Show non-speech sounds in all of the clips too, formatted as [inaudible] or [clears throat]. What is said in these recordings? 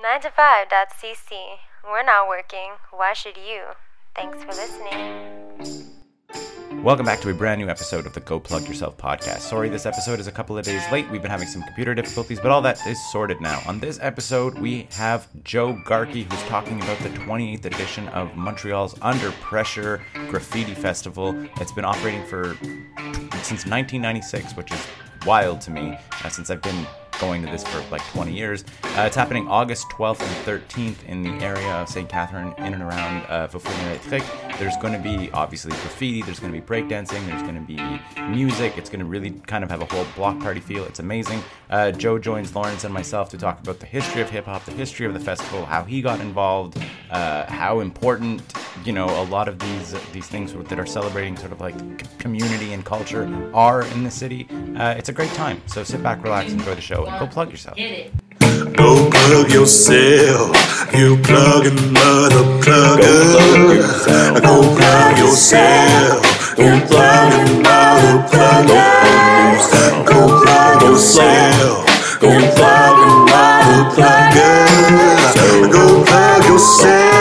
9to5.cc. We're not working. Why should you? Thanks for listening. Welcome back to a brand new episode of the Go Plug Yourself podcast. Sorry, this episode is a couple of days late. We've been having some computer difficulties, but all that is sorted now. On this episode, we have Joe Garque, who's talking about the 28th edition of Montreal's Under Pressure Graffiti Festival. It's been operating for since 1996, which is wild to me, uh, since I've been going to this for like 20 years. Uh, it's happening August 12th and 13th in the area of St. Catherine, in and around uh. There's going to be obviously graffiti, there's going to be breakdancing, there's going to be music. It's going to really kind of have a whole block party feel. It's amazing. Uh, Joe joins Lawrence and myself to talk about the history of hip hop, the history of the festival, how he got involved, uh, how important you know a lot of these these things that are celebrating sort of like community and culture are in the city. Uh, it's a great time. So sit back, relax, enjoy the show, and go plug yourself. Go plug yourself, you plugging mother plugger. Go plug yourself, you plugging mother pluggers. Go plug yourself, you plugging mother pluggers. Go plug yourself,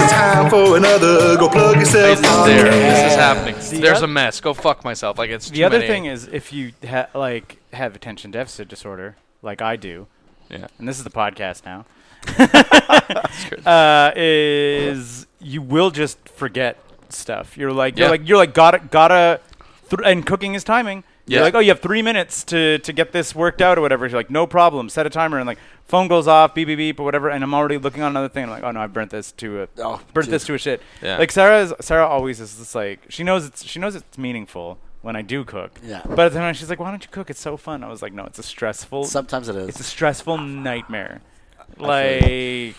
it's time for another. Go plug yourself. This is there. This is happening. The There's oth- a mess. Go fuck myself. Like it's The too other many- thing is, if you ha- like have attention deficit disorder, like I do, Yeah. and this is the podcast now, [laughs] [laughs] uh, is you will just forget stuff. You're like, you're like, you're like, gotta, gotta, th- and cooking is timing. You're Yeah. like, oh, you have three minutes to, to get this worked out or whatever. You're like, no problem. Set a timer and like phone goes off, beep beep beep or whatever. And I'm already looking on another thing. I'm like, oh no, I burnt this to a Oh, burnt dude. this to a shit. Yeah. Like Sarah is Sarah always is just like she knows it's she knows it's meaningful when I do cook. Yeah. But then she's like, why don't you cook? It's so fun. I was like, no, it's a stressful. Sometimes it is. It's a stressful nightmare. Like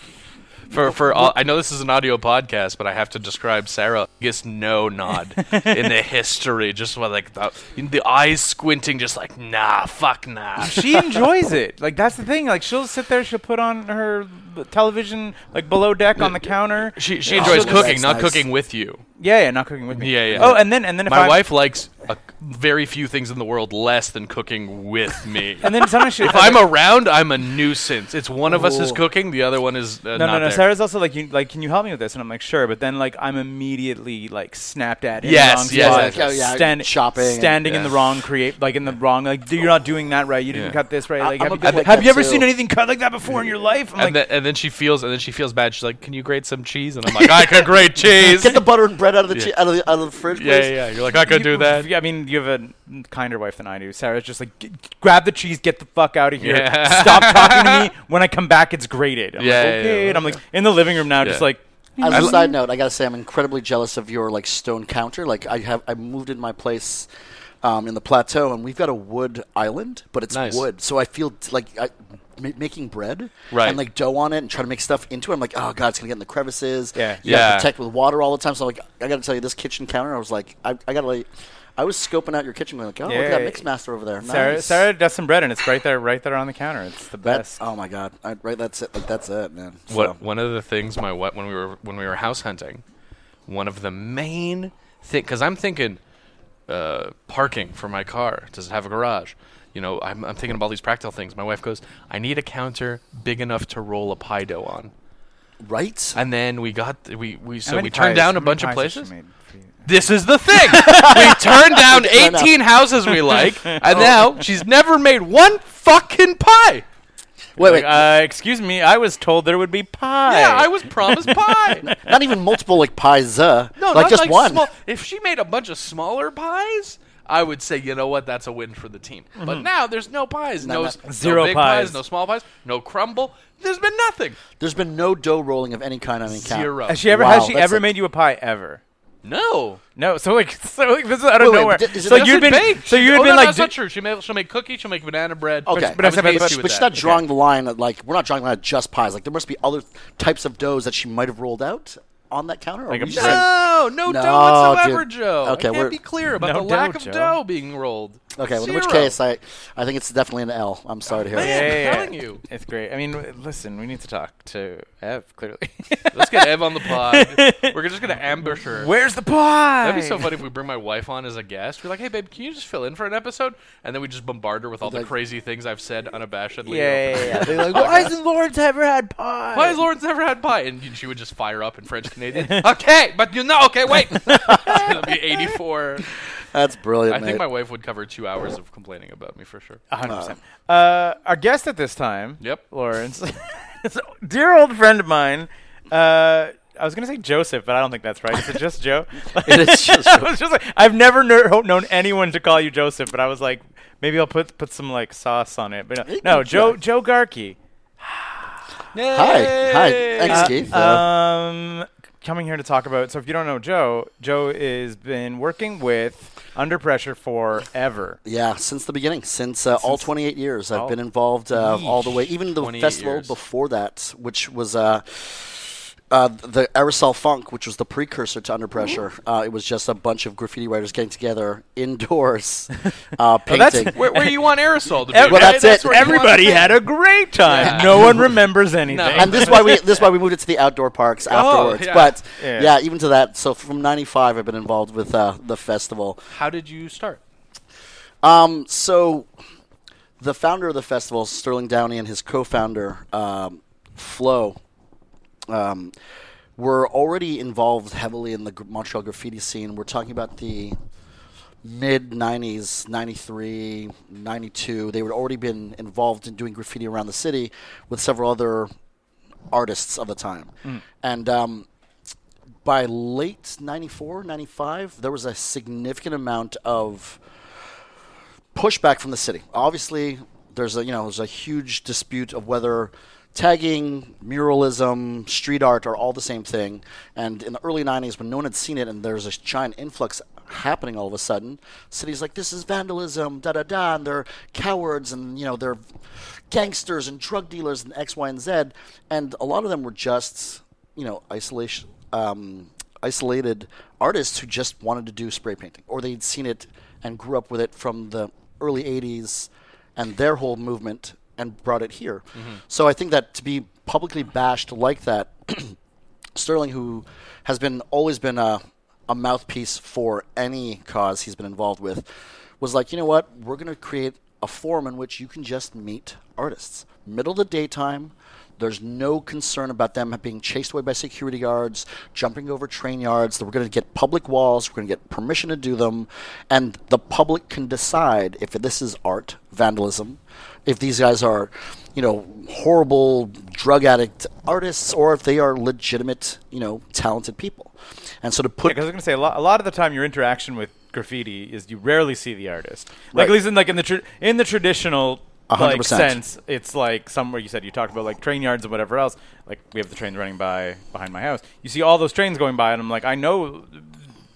For for all, I know this is an audio podcast, but I have to describe Sarah. Biggest no nod in the [laughs] history. Just like the, the eyes squinting, just like nah, fuck nah. she enjoys it. Like that's the thing. Like she'll sit there, she'll put on her television like below deck on the counter. She she Oh, enjoys that's cooking, not nice. cooking with you. Yeah, yeah, not cooking with me. Yeah, yeah. Oh, and then and then if My I'm, wife likes a, very few things in the world less than cooking with me. [laughs] and then sometimes she if I'm around, I'm a nuisance. It's one of us is cooking, the other one is uh, no, not no, no. there. Sarah's also like, you, like, can you help me with this? And I'm like, sure. But then, like, I'm immediately like snapped at. In Yes, the yes, wrong yes, spot, yes. Yeah, yeah, stand- chopping and- standing in the wrong create, like in the wrong, like you're not doing that right. You didn't Yeah. cut this right. Like, I'm have, a you, like have you ever too. seen anything cut like that before in your life? I'm and, like, then, and then she feels, and then she feels bad. She's like, "Can you grate some cheese?" And I'm like, "I could grate [laughs] cheese." Get the butter and bread out of the Yeah. chi- out of the out of the fridge, yeah, yeah, yeah. You're like, I could do that. [laughs] Yeah, I mean, you have a kinder wife than I do. Sarah's just like, "G- grab the cheese, get the fuck out of here. Yeah. [laughs] Stop talking to me. [laughs] When I come back, it's grated. I'm Yeah, like, yeah, okay. yeah. And I'm like in the living room now, just like, As a side note, I gotta say I'm incredibly jealous of your like stone counter. Like I have, I moved in my place um, in the plateau, and we've got a wood island, but it's Nice. wood. So I feel t- like I, ma- making bread Right. and like dough on it, and trying to make stuff into it. I'm like, oh god, it's gonna get in the crevices. Yeah. you gotta Yeah. protect with water all the time. So I'm like, I gotta tell you, this kitchen counter, I was like, I, I gotta like. I was scoping out your kitchen, like, oh, look at that Yeah. mix master over there. Sarah, Nice. Sarah does some bread, and it's right there, right there on the counter. It's the That's best. oh my god, I, right? That's it. Like that's it, man. So- What one of the things my what when we were when we were house hunting, one of the main thing because I'm thinking uh, parking for my car. Does it have a garage? You know, I'm, I'm thinking of all these practical things. My wife goes, I need a counter big enough to roll a pie dough on. right? And then we got we we so we turned pies- down how a bunch of pies has places. Made for you? This is the thing. we [laughs] turned down 18 houses we like, [laughs] and now she's never made one fucking pie. wait, Like, wait. uh, excuse me, I was told there would be pie. Yeah, I was promised pie. [laughs] not even multiple like pies. Uh, No, like not just like one. Small. If she made a bunch of smaller pies, I would say, you know what, that's a win for the team. But now there's no pies, no, no. no Zero big pies. no small pies, no crumble. There's been nothing. There's been no dough rolling of any kind on any count. Zero. Has she ever? Wow, has she ever like- made you a pie ever? No. No. So like, [laughs] so like, this is out of Wait, wait, nowhere. but is it- so does you've been, bake? so you've oh, been no, like, that's not true. She may, she'll make cookies. She'll make banana bread. Okay. but I I said- was but- hasty but with But she's that. not drawing the line at like we're not drawing the line at just pies. Like there must be other types of doughs that she might have rolled out. On that counter? Like are a we bread- just- No, no, No, dough whatsoever, dude. Joe. Okay, I we're- can't be clear about No the lack dough, of Joe. dough being rolled. Okay, well, in which case, I, I think it's definitely an L. I'm sorry to hear. Man, that. I'm telling you. It's great. I mean, w- listen, we need to talk to Ev, clearly. [laughs] Let's get Ev on the pod. We're just gonna ambush her. Where's the pie? That'd be so funny if we bring my wife on as a guest. We're like, hey, babe, can you just fill in for an episode? And then we just bombard her with all the crazy things I've said unabashedly. Yeah, yeah, yeah. [laughs] They're like, why hasn't Lawrence ever had pie? Why has Lawrence never had pie? And she would just fire up in French Canadian. okay, but you know, okay, wait. [laughs] it's gonna be 84. That's brilliant, I think my wife would cover two hours of complaining about me for sure. 100%. Uh, our guest at this time, Yep. Lawrence, [laughs] is a dear old friend of mine. Uh, I was going to say Joseph, but I don't think that's right. Is it just Joe? [laughs] It is just I was just like, I've never ner- known anyone to call you Joseph, but I was like, maybe I'll put put some like sauce on it. But no, no Joe try. Joe Garque. Hi, hi. Thanks, Uh, Keith. Um, coming here to talk about. So if you don't know Joe, Joe has been working with Under Pressure forever. yeah, since the beginning, since, uh, all 28 years, I've been involved uh, all the way. Even the festival years. before that, which was uh, uh, the Aerosol Funk, which was the precursor to Under Pressure. Uh, it was just a bunch of graffiti writers getting together indoors, [laughs] uh, that's- painting. Where, where you want aerosol to be? Well, right? that's it. where Everybody had a great time. Yeah. No [laughs] one remembers anything. and this is why we this is why we moved it to the outdoor parks afterwards. yeah. But Yeah. yeah. even to that. So from '95, I've been involved with uh, the festival. How did you start? Um, so the founder of the festival, Sterling Downey, and his co-founder um, Flo, um, were already involved heavily in the Montreal graffiti scene. We're talking about the mid 90s 93 92 they had already been involved in doing graffiti around the city with several other artists of the time and um, by late 94 95 there was a significant amount of pushback from the city. Obviously, there's a you know there's a huge dispute of whether tagging, muralism, street art are all the same thing. And in the early '90s, when no one had seen it, and there's a giant influx happening all of a sudden, cities like this is vandalism, da da da, and they're cowards, and you know they're gangsters and drug dealers and X, Y, and Z. And a lot of them were just you know isolation. Um, isolated artists who just wanted to do spray painting, or they'd seen it and grew up with it from the early 80s and their whole movement and brought it here. Mm-hmm. So I think that to be publicly bashed like that, [clears throat] Sterling, who has been always been a, a mouthpiece for any cause he's been involved with, was like, you know what? We're going to create a forum in which you can just meet artists. Middle of the daytime. There's no concern about them being chased away by security guards, jumping over train yards. We're going to get public walls. We're going to get permission to do them. And the public can decide if this is art, vandalism, if these guys are, you know, horrible drug addict artists, or if they are legitimate, you know, talented people. And so to put Because I was gonna say a lot, a lot of the time your interaction with graffiti is you rarely see the artist. Like Right. at least in like in the tra- in the traditional A hundred like sense, it's like somewhere you said you talked about like train yards and whatever else. Like we have the trains running by behind my house. You see all those trains going by, and I'm like, I know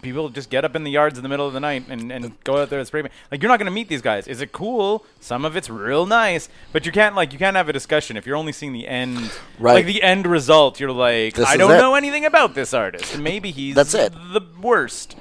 people just get up in the yards in the middle of the night and, and go out there and spray paint. Like you're not gonna meet these guys. Is it cool? Some of it's real nice, but you can't like you can't have a discussion if you're only seeing the end. Right. Like the end result, you're like, This I don't it. know anything about this artist. Maybe he's That's it. the worst.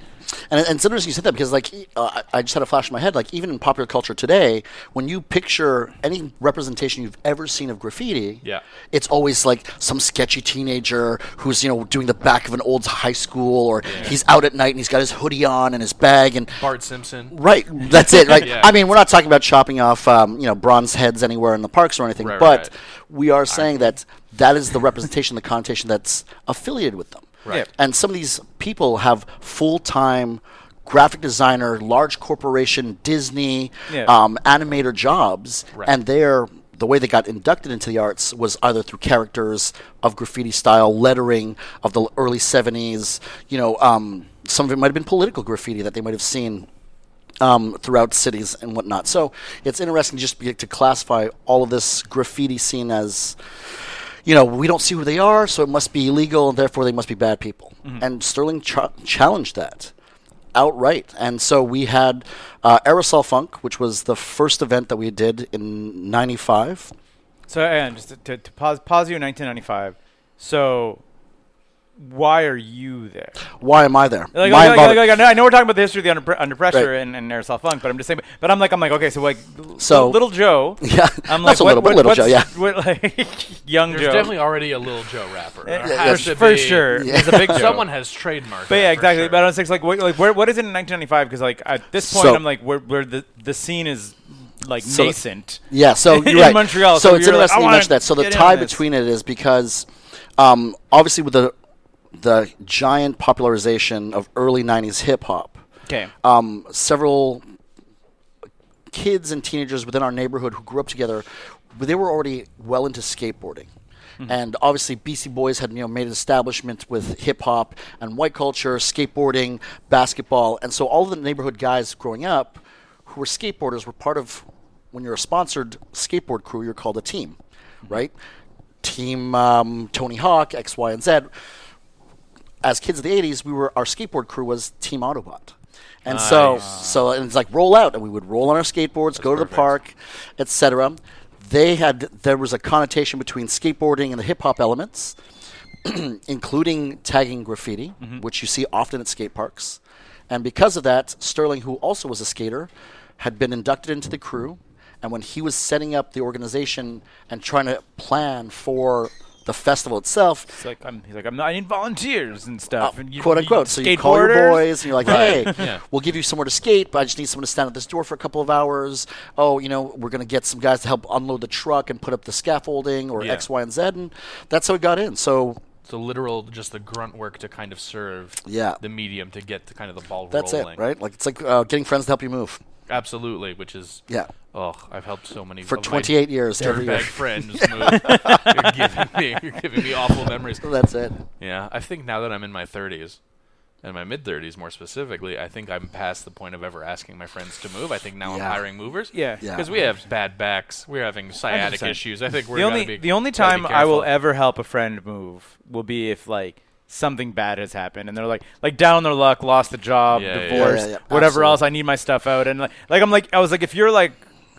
And, and it's interesting you said that because, like, uh, I I just had a flash in my head. Like, even in popular culture today, when you picture any representation you've ever seen of graffiti, Yeah. it's always like some sketchy teenager who's you know doing the back of an old high school, or he's out at night and he's got his hoodie on and his bag and. Bart Simpson. Right, that's it. Right. [laughs] Yeah. I mean, we're not talking about chopping off, um, you know, bronze heads anywhere in the parks or anything, Right, but right. we are saying that that is the representation, the connotation that's affiliated with them. Right. Yeah. And some of these people have full-time graphic designer, large corporation, Disney, Yeah. um, animator jobs, Right. and they're the way they got inducted into the arts was either through characters of graffiti style, lettering of the early '70s. You know, um, some of it might have been political graffiti that they might have seen um, throughout cities and whatnot. So it's interesting just to classify all of this graffiti scene as, you know, we don't see who they are, so it must be illegal, and therefore they must be bad people. And Sterling ch- challenged that outright. And so we had uh, Aerosol Funk, which was the first event that we did in '95. So and just to, to, to pause, pause you in 1995. So why are you there? Why am I there? Like, My like, like, like, I know- we're talking about the history of the under, under pressure Right. and, and Aerosol Funk, but I'm just saying. But I'm like, I'm like, okay, so like, So- little, little Joe. [laughs] Yeah, I'm not like, so what, little, what- little Joe, yeah. [laughs] What, like, young There's Joe. definitely already a little Joe rapper. There Yeah, has to for be. sure. Yeah. There's a big [laughs] Someone has trademarked. But yeah, exactly. sure. But I was like, like, what, like, where, what is it in 1995? Because like at this point, So- I'm like, where, where the the scene is like So- nascent. Yeah, so in you're right. Montreal, So, so it's you're like, interesting you wanna mention that. So the tie between it is because, um, obviously, with the the giant popularization of early '90s hip hop, Okay. um, several kids and teenagers within our neighborhood who grew up together, they were already well into skateboarding. And obviously, Beastie Boys had you know made an establishment with hip hop and white culture, skateboarding, basketball, and so all of the neighborhood guys growing up who were skateboarders were part of. When you're a sponsored skateboard crew, you're called a team, right? Team um, Tony Hawk, X, Y, and Z as kids of the 80s, we were our skateboard crew was Team Autobot. And so so and it's like roll out and we would roll on our skateboards, go to the park, etc. They had there was a connotation between skateboarding and the hip hop elements, [clears throat] including tagging graffiti, mm-hmm. which you see often at skate parks. And because of that, Sterling, who also was a skater, had been inducted into the crew. And when he was setting up the organization and trying to plan for the festival itself, It's like I'm, he's like I'm not, I need volunteers and stuff. uh, and you- quote you unquote. So you call your boys and you're like, Right. hey, [laughs] Yeah. we'll give you somewhere to skate, but I just need someone to stand at this door for a couple of hours. Oh, you know, we're going to get some guys to help unload the truck and put up the scaffolding or Yeah. X, Y, and Z. And that's how we got in. So So literal, just the grunt work to kind of serve Yeah. the medium to get the kind of the ball that's rolling. it, right? Like it's like uh, getting friends to help you move. Absolutely, which is Yeah. Oh, I've helped so many For 28 years, every year. friends [laughs] move. you're giving me, you're giving me awful memories. [laughs] That's it. Yeah, I think now that I'm in my 30s, and my mid 30s more specifically, I think I'm past the point of ever asking my friends to move. I think now I'm hiring movers. Yeah. Yeah. Because we have bad backs, we're having sciatic 100%. issues. I think we're the only be, the only time I will ever help a friend move will be if like something bad has happened and they're like like down on their luck, lost a job, Yeah, yeah, divorced, yeah. Yeah, yeah, whatever absolutely. else. I need my stuff out and like like I'm like I was like if you're like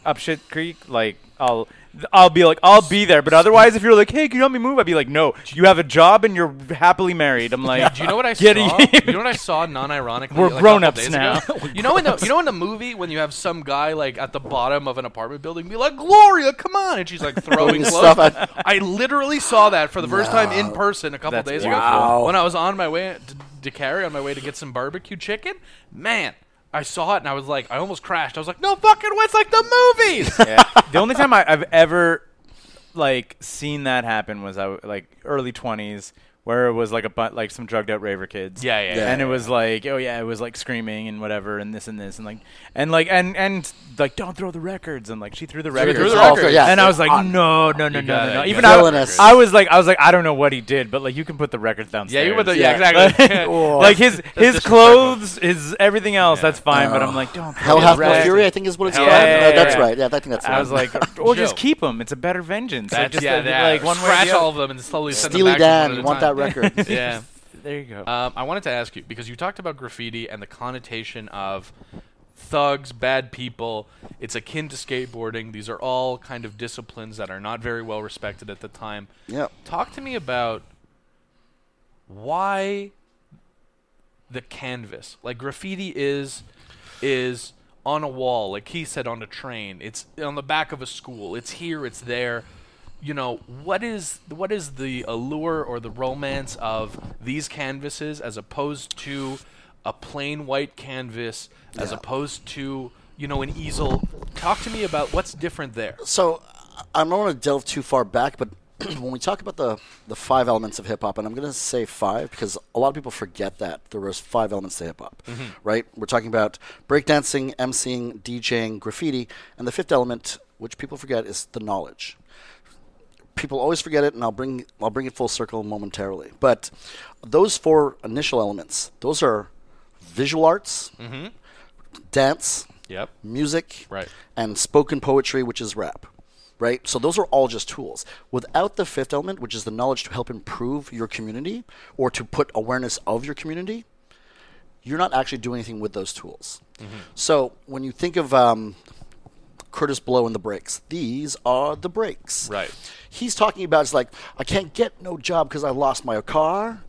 up shit creek, like I'll I'll be like I'll be there. But otherwise, if you're like, hey, can you help me move? I'd be like, no. You have a job and you're happily married. I'm like, [laughs] Do you know what I Get saw? you know what I saw non-ironically? We're like, grown-ups now. [laughs] you know in the you know in the movie when you have some guy like at the bottom of an apartment building be like, Gloria, come on, and she's like [laughs] throwing Throwing clothes. stuff at- I literally saw that for the first time in person a couple That's days wow. ago when I was on my way to, to Cary on my way to get some barbecue chicken. Man. I saw it and I was like, I almost crashed. I was like, no fucking way, it's like the movies. [laughs] Yeah. the only time I, I've ever like seen that happen was I w- like early twenties, where it was like a bu- like some drugged out raver kids. Yeah, yeah, yeah, and it was like, oh yeah, it was like screaming and whatever, and this and this, and like, and like, and and like, don't throw the records, and like, she threw the records. threw the records. yeah. And I was like, no, no, no, no, no, no. Even got I, it. I was like, I was like, I don't know what he did, but like, you can put the records downstairs. Yeah, you put the Yeah. yeah, exactly. [laughs] [laughs] like his his clothes, his everything else, Yeah. that's fine. but. I'm like, don't. throw Hell the hath no records. fury, I think is what it's Hell called. hath no Uh, that's fury. right. Yeah, I think that's I was like, or just keep them. It's a better vengeance. Like, That's just yeah, like, yeah. like one way Scratch all of them and slowly send Steely them back to Dan, you want time. That record. [laughs] yeah. [laughs] There you go. Um, I wanted to ask you because you talked about graffiti and the connotation of thugs, bad people. It's akin to skateboarding. These are all kind of disciplines that are not very well respected at the time. Yeah. Talk to me about why the canvas. Like graffiti is is on a wall, like he said on a train. It's on the back of a school. It's here, it's there. You know, what is what is the allure or the romance of these canvases as opposed to a plain white canvas as Yeah. opposed to, you know, an easel? Talk to me about what's different there. So I don't want to delve too far back, but [clears throat] when we talk about the, the five elements of hip hop, and I'm going to say five because a lot of people forget that there was five elements to hip hop, mm-hmm. right? We're talking about breakdancing, emceeing, DJing, graffiti, and the fifth element, which people forget, is the knowledge. People always forget it, and I'll bring I'll bring it full circle momentarily. But those four initial elements, those are visual arts, dance, Yep. music, Right. and spoken poetry, which is rap. Right? So those are all just tools. Without the fifth element, which is the knowledge to help improve your community or to put awareness of your community, you're not actually doing anything with those tools. So when you think of um, Kurtis Blow and the breaks, these are the breaks. Right. He's talking about it's like I can't get no job because I lost my car.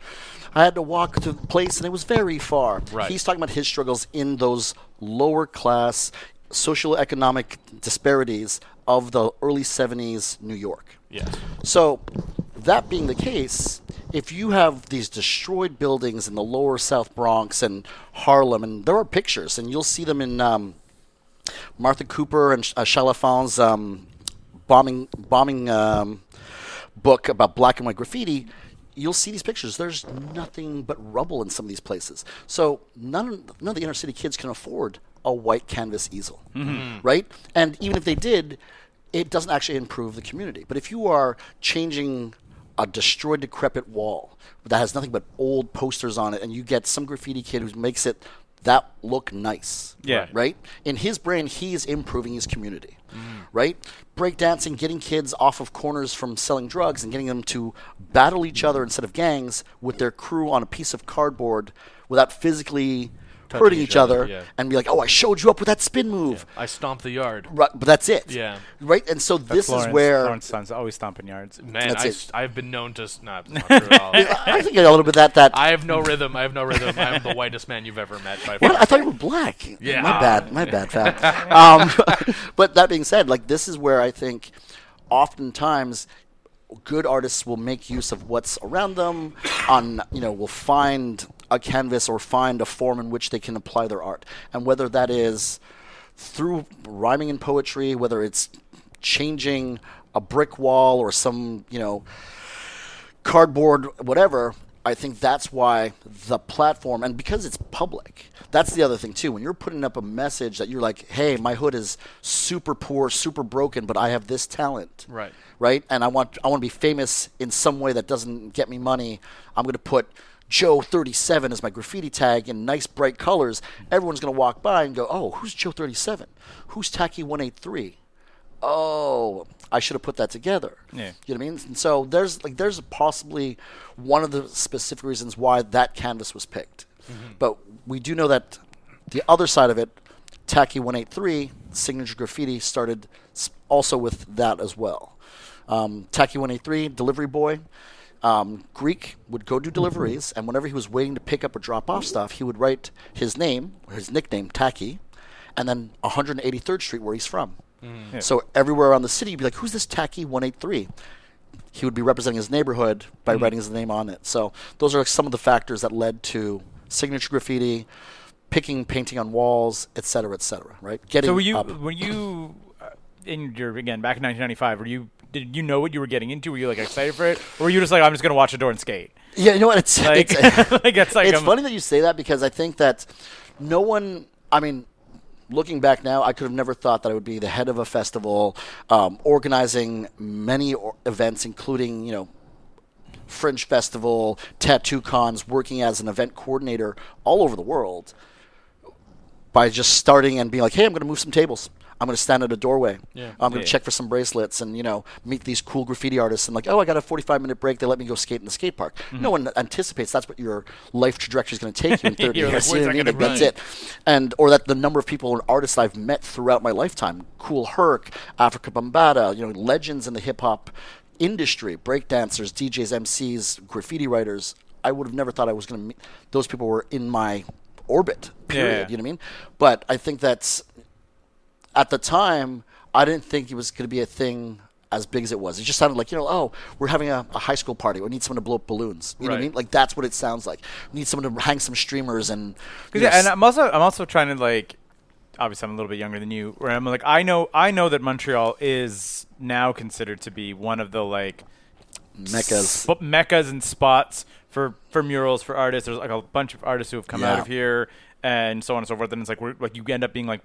I had to walk to the place, and it was very far. Right. He's talking about his struggles in those lower class, social economic disparities of the early 70s New York. Yes. So, that being the case, if you have these destroyed buildings in the lower South Bronx and Harlem, and there are pictures, and you'll see them in um, Martha Cooper and uh, um, bombing bombing um, book about black and white graffiti, you'll see these pictures. There's nothing but rubble in some of these places. So none none of the inner city kids can afford a white canvas easel, right? And even if they did, it doesn't actually improve the community. But if you are changing a destroyed, decrepit wall that has nothing but old posters on it, and you get some graffiti kid who makes it that look nice, Yeah. right? In his brain, he's improving his community, mm. right? Breakdancing, getting kids off of corners from selling drugs and getting them to battle each other instead of gangs with their crew on a piece of cardboard without physically hurting each each other, other, yeah. and be like, "Oh, I showed you up with that spin move." I stomped the yard. Right, but that's it. Yeah. Right, and so this Lawrence, is where Lawrence Sons always stomping yards. Man, That's I, it. have been known to. s- Nah, that's not true at all. [laughs] I think a little bit that that. I have no rhythm. I have no rhythm. I'm the whitest man you've ever met by What? far. I thought you were black. Yeah. My bad. My bad, fam. [laughs] um, [laughs] but that being said, like this is where I think oftentimes good artists will make use of what's around them on you know will find a canvas or find a form in which they can apply their art and whether that is through rhyming and poetry whether it's changing a brick wall or some you know cardboard, whatever. I think that's why the platform, and because it's public, that's the other thing too. When you're putting up a message that you're like, "Hey, my hood is super poor, super broken, but I have this talent." Right. Right. And I want I want to be famous in some way that doesn't get me money. I'm going to put Joe 37 as my graffiti tag in nice bright colors. Everyone's going to walk by and go, "Oh, who's Joe 37? Who's Taki 183?" oh, I should have put that together. Yeah. You know what I mean? And so there's like there's possibly one of the specific reasons why that canvas was picked. But we do know that the other side of it, Taki 183, signature graffiti started also with that as well. Um, Taki 183, delivery boy. Um, Greek would go do deliveries, and whenever he was waiting to pick up or drop off stuff, he would write his name, or his nickname, Taki, and then 183rd Street, where he's from. So everywhere around the city, you'd be like, "Who's this Taki 183?" He would be representing his neighborhood by writing his name on it. So those are some of the factors that led to signature graffiti, picking, painting on walls, et cetera, et cetera. Right? Getting So were you up. were you uh, in your again back in 1995? Were you did you know what you were getting into? Were you like excited for it, or were you just like I'm just gonna watch a door and skate? Yeah, you know what? It's Like, it's, [laughs] like it's like it's funny that you say that because I think that no one. I mean, looking back now, I could have never thought that I would be the head of a festival, um, organizing many or- events, including you know. Fringe Festival, tattoo cons, working as an event coordinator all over the world by just starting and being like, hey, I'm going to move some tables. I'm going to stand at a doorway. Yeah. I'm going to Yeah. check for some bracelets and, you know, meet these cool graffiti artists. And like, oh, I got a 45 minute break. They let me go skate in the skate park. Mm-hmm. No one anticipates that's what your life trajectory is going to take you in [laughs] 30 You're like, years. you know that I mean? gonna Like, that's it. And, or that the number of people and artists I've met throughout my lifetime, Kool Herc, Afrika Bambaataa, you know, legends in the hip hop industry, breakdancers, DJs, MCs, graffiti writers. I would have never thought I was going to meet those people were in my orbit. Period. Yeah. You know what I mean? But I think that's at the time I didn't think it was going to be a thing as big as it was. It just sounded like you know, oh, we're having a, a high school party. We need someone to blow up balloons. You know what I mean? Like that's what it sounds like. We need someone to hang some streamers and. 'Cause, know, yeah, and I'm also I'm also trying to like obviously I'm a little bit younger than you where I'm like I know I know that Montreal is now considered to be one of the like meccas. sp- meccas and spots for for murals for artists. There's like a bunch of artists who have come out of here and so on and so forth. And it's like we're like you end up being like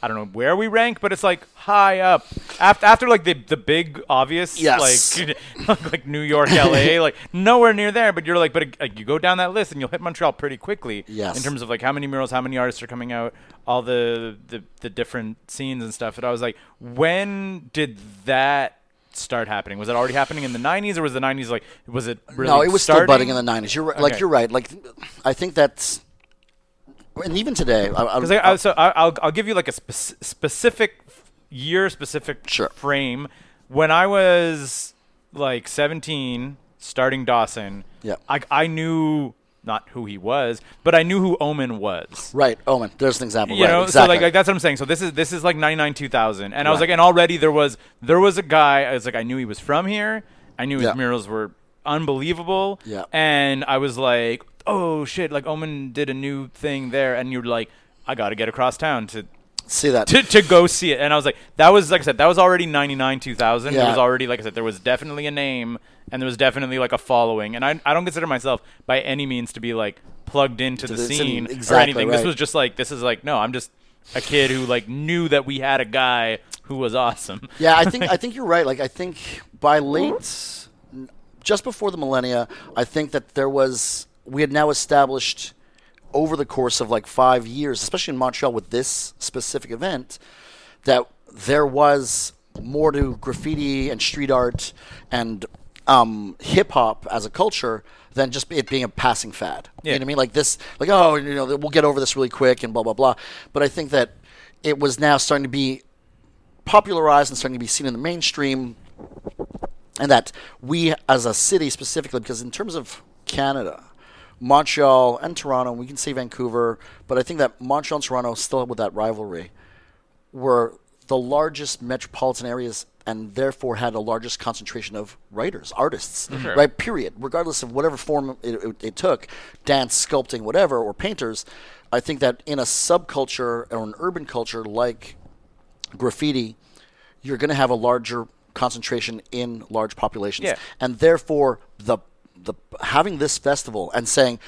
I don't know where we rank, but it's like high up after after like the the big obvious Yes. like [laughs] like New York, LA, [laughs] like nowhere near there. But you're like, but like, you go down that list and you'll hit Montreal pretty quickly. Yes. in terms of like how many murals, how many artists are coming out, all the the, the different scenes and stuff. And I was like, when did that? Start happening? Was it already happening in the '90s, or was the '90s like was it really? no, it was still starting? budding in the '90s. You're right. Like you're right. Like I think that's. And even today, I, I, I, I, so I, I'll I'll give you like a spec- specific year, specific Sure. frame. When I was like 17, starting Dawson, Yeah. I I knew not who he was, but I knew who Omen was. Right, Omen. There's an example. You right, know, exactly. so like, like that's what I'm saying. So this is this is like 99 2000, and I was like, and already there was there was a guy. I was like, I knew he was from here. I knew his Yeah. murals were unbelievable. Yeah. and I was like, oh shit, like Omen did a new thing there, and you're like, I got to get across town to See that? to, to go see it. And I was like, that was like I said, that was already ninety nine two thousand. There Yeah. was already like I said, there was definitely a name and there was definitely like a following. And I I don't consider myself by any means to be like plugged into the, the scene, scene or exactly, anything. This was just like this is like no, I'm just a kid who like knew that we had a guy who was awesome. [laughs] Yeah, I think I think you're right. Like I think by late, just before the millennia, I think that there was we had now established over the course of like five years, especially in Montreal with this specific event, that there was more to graffiti and street art and um, hip hop as a culture than just it being a passing fad. You know what I mean? Like this, like oh, you know, we'll get over this really quick and blah blah blah. But I think that it was now starting to be popularized and starting to be seen in the mainstream and that we as a city specifically because in terms of canada montreal and toronto and we can say vancouver but i think that montreal and toronto still with that rivalry were the largest metropolitan areas and therefore had the largest concentration of writers, artists, mm-hmm. right? Period. Regardless of whatever form it, it, it took, dance, sculpting, whatever, or painters. I think that in a subculture or an urban culture like graffiti, you're going to have a larger concentration in large populations, Yeah. and therefore the the having this festival and saying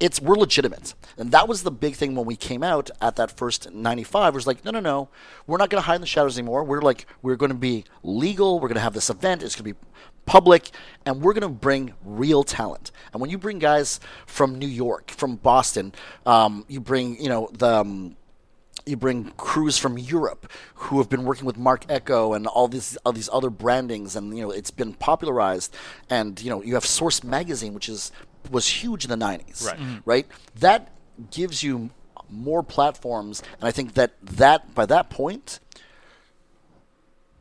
it's we're legitimate, and that was the big thing when we came out at that first '95. Was like, no, no, no, we're not going to hide in the shadows anymore. We're like, we're going to be legal. We're going to have this event. It's going to be public, and we're going to bring real talent. And when you bring guys from New York, from Boston, um, you bring you know the. Um, you bring crews from Europe who have been working with Marc Ecko and all these all these other brandings, and you know it's been popularized. And you know you have Source Magazine, which is was huge in the '90s, Right. Mhm. Right. That gives you more platforms, and I think that that by that point.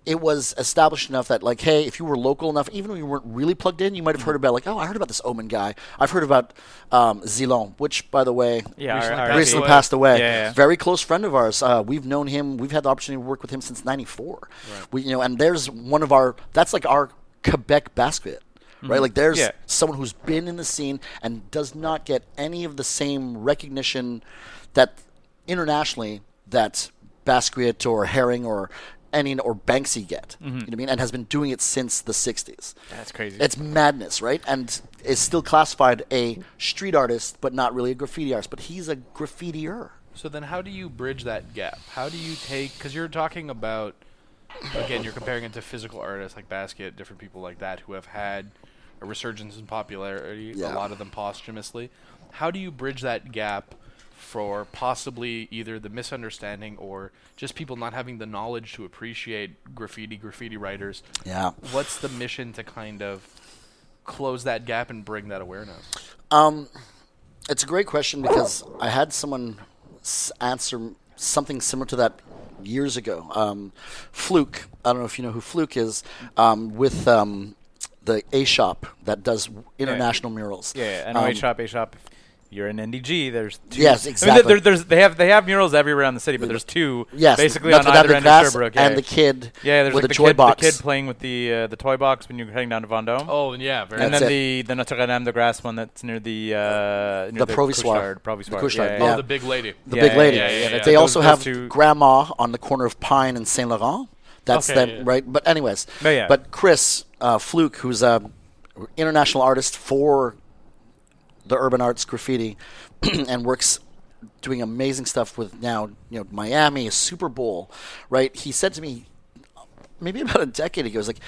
It was established enough that, like, hey, if you were local enough, even when you weren't really plugged in, you might have heard about, like, oh, I heard about this Omen guy. I've heard about um, Zilon, which, by the way, Yeah, Recently our- our- passed recently away. passed away. Yeah, yeah. Very close friend of ours. Uh, we've known him. We've had the opportunity to work with him since '94. We, you know, and there's one of our. That's like our Quebec basket, right? Like there's Yeah. someone who's been in the scene and does not get any of the same recognition that internationally that Basquiat or Haring or any or Banksy get. You mm-hmm. know what I mean? And has been doing it since the '60s. That's crazy. It's madness, right? And is still classified a street artist, but not really a graffiti artist. But he's a graffitier. So then, how do you bridge that gap? How do you take? Because you're talking about, again, you're comparing it to physical artists like Basquiat, different people like that who have had a resurgence in popularity. Yeah. A lot of them posthumously. How do you bridge that gap for possibly either the misunderstanding or just people not having the knowledge to appreciate graffiti, graffiti writers? Yeah. What's the mission to kind of close that gap and bring that awareness? Um, it's a great question because I had someone s- answer something similar to that years ago. Um, Fluke, I don't know if you know who Fluke is, um, with um, the A Shop that does international murals. Yeah, I know A Um, shop, A shop. If you're in NDG, there's two. Yes, I mean, exactly. there, there's they have they have murals everywhere around the city, but there's two. Yes, basically on Dame either end of Sherbrooke. and the kid Yeah, there's with like the the toy kid, box. the kid playing with the uh, the toy box when you're heading down to Vendôme. Oh, yeah, very and That's then it. the the Notre Dame de Grâce one that's near the uh, near The Provisoire. Couche-Tard, Provisoire. The Couche-Tard, yeah, yeah. Oh, the big lady. the Yeah, big yeah, lady. yeah, yeah, yeah. They Those- also those have two- Grandma on the corner of Pine and Saint Laurent. That's Okay, them, yeah. right? But anyways, But Chris uh, Fluke, who's a international artist for the urban arts graffiti, [clears throat] and works doing amazing stuff with now you know Miami, a Super Bowl, right? He said to me maybe about a decade ago, he was like,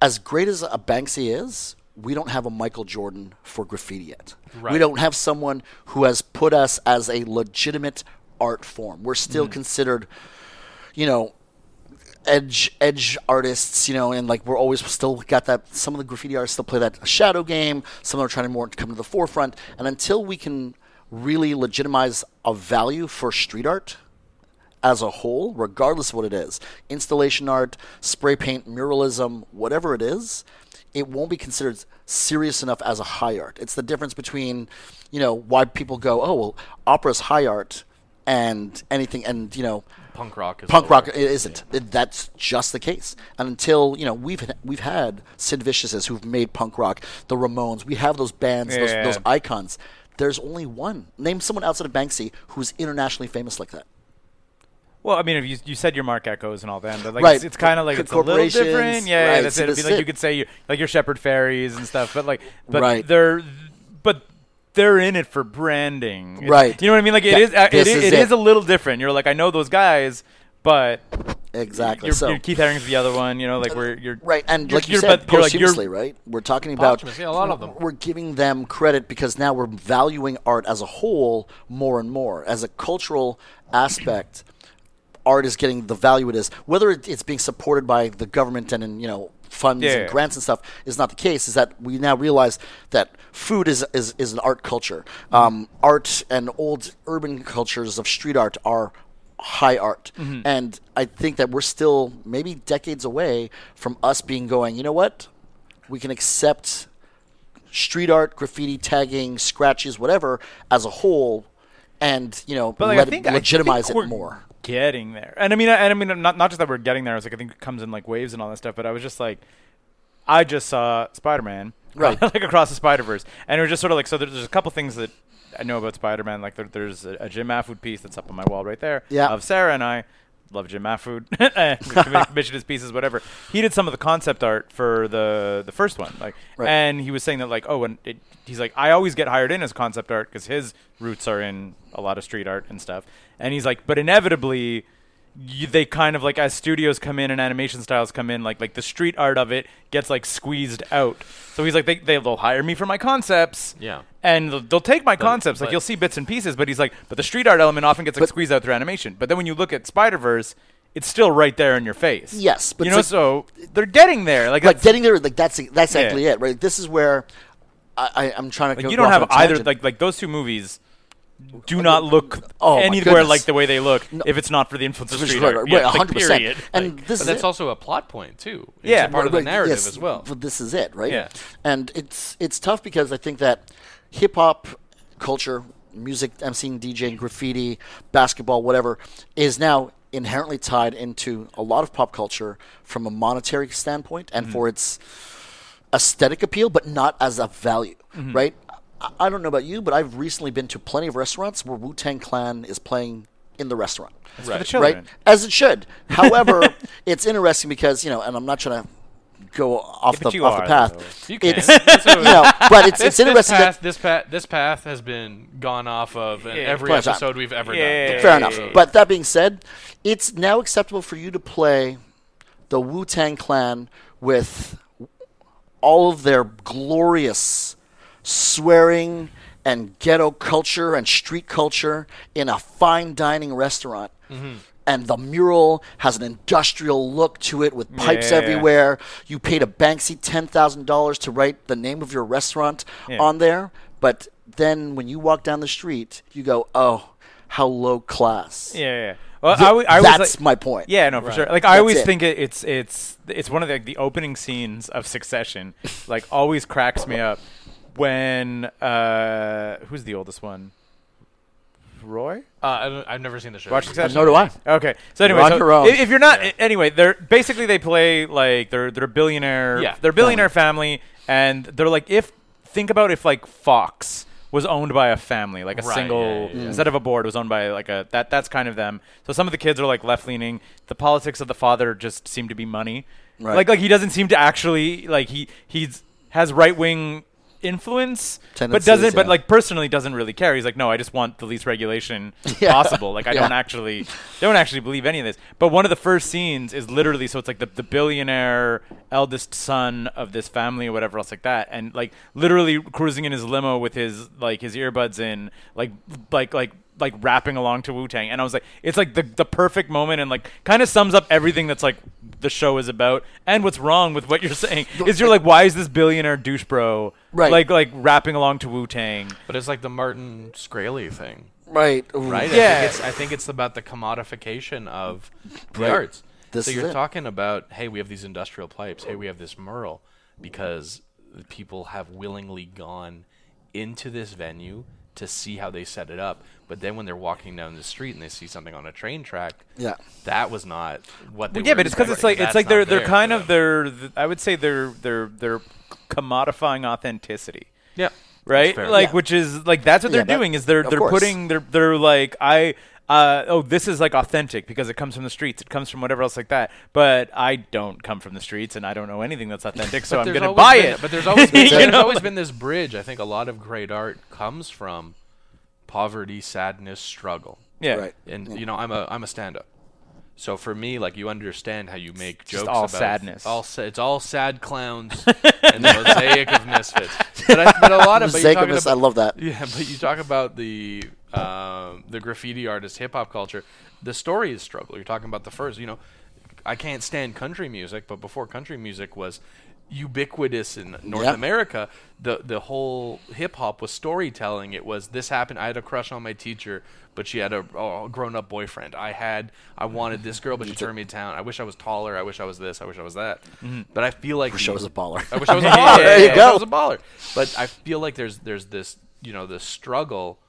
as great as a Banksy is, we don't have a Michael Jordan for graffiti yet. We don't have someone who has put us as a legitimate art form. We're still hmm. considered, you know, edge edge artists, you know, and like we're always still got that. Some of the graffiti artists still play that shadow game. Some are trying to more come to the forefront. And until we can really legitimize a value for street art as a whole, regardless of what it is, installation art, spray paint, muralism, whatever it is, it won't be considered serious enough as a high art. It's the difference between, you know, why people go, oh well, opera's high art, and anything, and you know, Punk rock is punk rock. It isn't. It- that's just the case. And until you know, we've we've had Sid Viciouses who've made punk rock, the Ramones. We have those bands, those, Yeah. those icons. There's only one. Name someone outside of Banksy who's internationally famous like that. Well, I mean, if you you said your Marc Eckos and all that, but like Right. it's, it's kind of like it's a little different. Yeah, right, that's so it. It'd be like it. you could say you like your Shepard Faireys and stuff, but like, but Right. they're but they're in it for branding, It's- Right. You know what I mean? Like it Yeah, is uh, it, this is, is it it. is a little different. You're like, I know those guys, but Exactly. you're, so you're Keith Haring's the other one. You know, like where you're Right, and you're- like you you're- said, but you're like- posthumously, right? We're talking about yeah, a lot of them. We're giving them credit because now we're valuing art as a whole more and more as a cultural aspect. Art is getting the value it is, whether it's being supported by the government and in you know funds Yeah, and yeah. grants and stuff is not the case. Is that we now realize that food is is, is an art culture. Um, art and old urban cultures of street art are high art. Mm-hmm. And I think that we're still maybe decades away from us being going, you know what? We can accept street art, graffiti, tagging, scratches, whatever, as a whole, and you know, But like, let I think legitimize it more. Getting there, and I mean, and I mean, not not just that we're getting there. It's like I think it comes in like waves and all that stuff. But I was just like, I just saw Spider Man, [laughs] Right. like across the Spider Verse, and it was just sort of like so. There's, there's a couple things that I know about Spider Man. Like there, there's a, a Jim Mahfood piece that's up on my wall right there. Yeah. of Sarah and I. Love Jim [laughs] [laughs] commi- commissioned his pieces, whatever. He did some of the concept art for the the first one, like, Right. and he was saying that like, oh, and it, he's like, I always get hired in as concept art because his roots are in a lot of street art and stuff. And he's like, but inevitably, you, they kind of like as studios come in and animation styles come in, like like the street art of it gets like squeezed out. So he's like, they they, they'll hire me for my concepts, Yeah. and they'll, they'll take my concepts. Like but- you'll see bits and pieces, but he's like, but the street art element often gets like But- squeezed out through animation. But then when you look at Spider Verse. It's still right there in your face. Yes, but you know, like- so they're getting there. Like, Like that's- getting there, like that's that's Yeah. exactly it, right? This is where I, I, I'm trying to. Like go- you don't off have on a either tangent. like like those two movies do not look Oh, anywhere like the way they look if it's not for the influence of street right, art. right, Yeah, like, 100%. period. And Like, this But is that's it. also a plot point too. It's Yeah. a part of the narrative yes, as well. But this is it, right? Yeah. And it's it's tough because I think that hip hop culture, music, emceeing, DJing, graffiti, basketball, whatever, is now inherently tied into a lot of pop culture from a monetary standpoint and mm-hmm. for its aesthetic appeal, but not as a value, mm-hmm. right? I, I don't know about you, but I've recently been to plenty of restaurants where Wu Tang Clan is playing in the restaurant for the Right. As it should. [laughs] However, it's interesting because you know, and I'm not trying to go off Yeah, the you off are, the path. though. You can. It's [laughs] you know, but it's this, it's interesting This path, that this path, this path has been gone off of in Yeah, every plenty time. episode we've ever Yeah. done. fair enough. yeah, yeah. But that being said, it's now acceptable for you to play the Wu Tang Clan with all of their glorious swearing and ghetto culture and street culture in a fine dining restaurant. Mm-hmm. And the mural has an industrial look to it with pipes Yeah. everywhere. You paid a Banksy $10,000 to write the name of your restaurant Yeah. on there. But then when you walk down the street, you go, oh, how low class. Yeah, yeah. Well, I, w- I was That's like, my point. Yeah, no, for Right. sure. Like I That's always it. think it, it's it's it's one of the, the opening scenes of Succession. [laughs] like always cracks me up when uh who's the oldest one? Roy. Uh, I don't, I've never seen the show. Watch Succession. nor do I. Okay, so anyway, You're so your if, if you're not, anyway, they're basically they play like they're they're a billionaire, Yeah. they're a billionaire family, and they're like if think about if like Fox was owned by a family, like a Right, single yeah, yeah, yeah. instead of a board was owned by like a that that's kind of them. So some of the kids are like left leaning. The politics of the father just seem to be money. Right. Like like he doesn't seem to actually like he he's has right wing influence but doesn't but like personally doesn't really care he's like no i just want the least regulation [laughs] Yeah. possible like i Yeah. don't actually don't actually believe any of this but one of the first scenes is literally so it's like the, the billionaire eldest son of this family or whatever else like that and like literally cruising in his limo with his like his earbuds in like like like like rapping along to Wu Tang, and I was like, it's like the the perfect moment, and like kind of sums up everything that's like the show is about, and what's wrong with what you're saying is you're like, why is this billionaire douche bro Right. like like rapping along to Wu Tang? But it's like the Martin Shkreli thing, Right. right? Yeah. I think it's, I think it's about the commodification of the Right. arts. This so you're it. talking about, hey, we have these industrial pipes. Hey, we have this mural. because people have willingly gone into this venue to see how they set it up. But then when they're walking down the street and they see something on a train track, Yeah. that was not what they yeah, were but it's because it's like expecting. it's like they're they're kind of they're th- I would say they're they're they're commodifying authenticity. yeah right? Like, Yeah. which is like that's what Yeah, they're that- doing is they're they're course. putting they're they're like I uh oh this is like authentic because it comes from the streets, it comes from whatever else like that. But I don't come from the streets and I don't know anything that's authentic, [laughs] so I'm gonna buy been- it. But there's always [laughs] been, You there's know, always like- been this bridge. I think a lot of great art comes from poverty, sadness, struggle. yeah. Right. And you know, I'm a I'm a stand-up. So for me, like you understand how you make just jokes all about sadness. All sa- it's all sad clowns [laughs] and the mosaic of misfits. But, I, but a lot of but you're talking Zagabus, I love that. yeah, but you talk about the um, the graffiti artist, hip hop culture. The story is struggle. You're talking about the first. You know, I can't stand country music, but before country music was ubiquitous in North Yeah. America, the the whole hip hop was storytelling. It was this happened. I had a crush on my teacher, but she had a, a grown up boyfriend. I had I wanted this girl, but she [laughs] turned me down. I wish I was taller. I wish I was this. I wish I was that. But I feel like Wish I was a baller. I wish I was a Yeah, [laughs] baller. there you I wish go. I was a baller. But I feel like there's there's this you know the struggle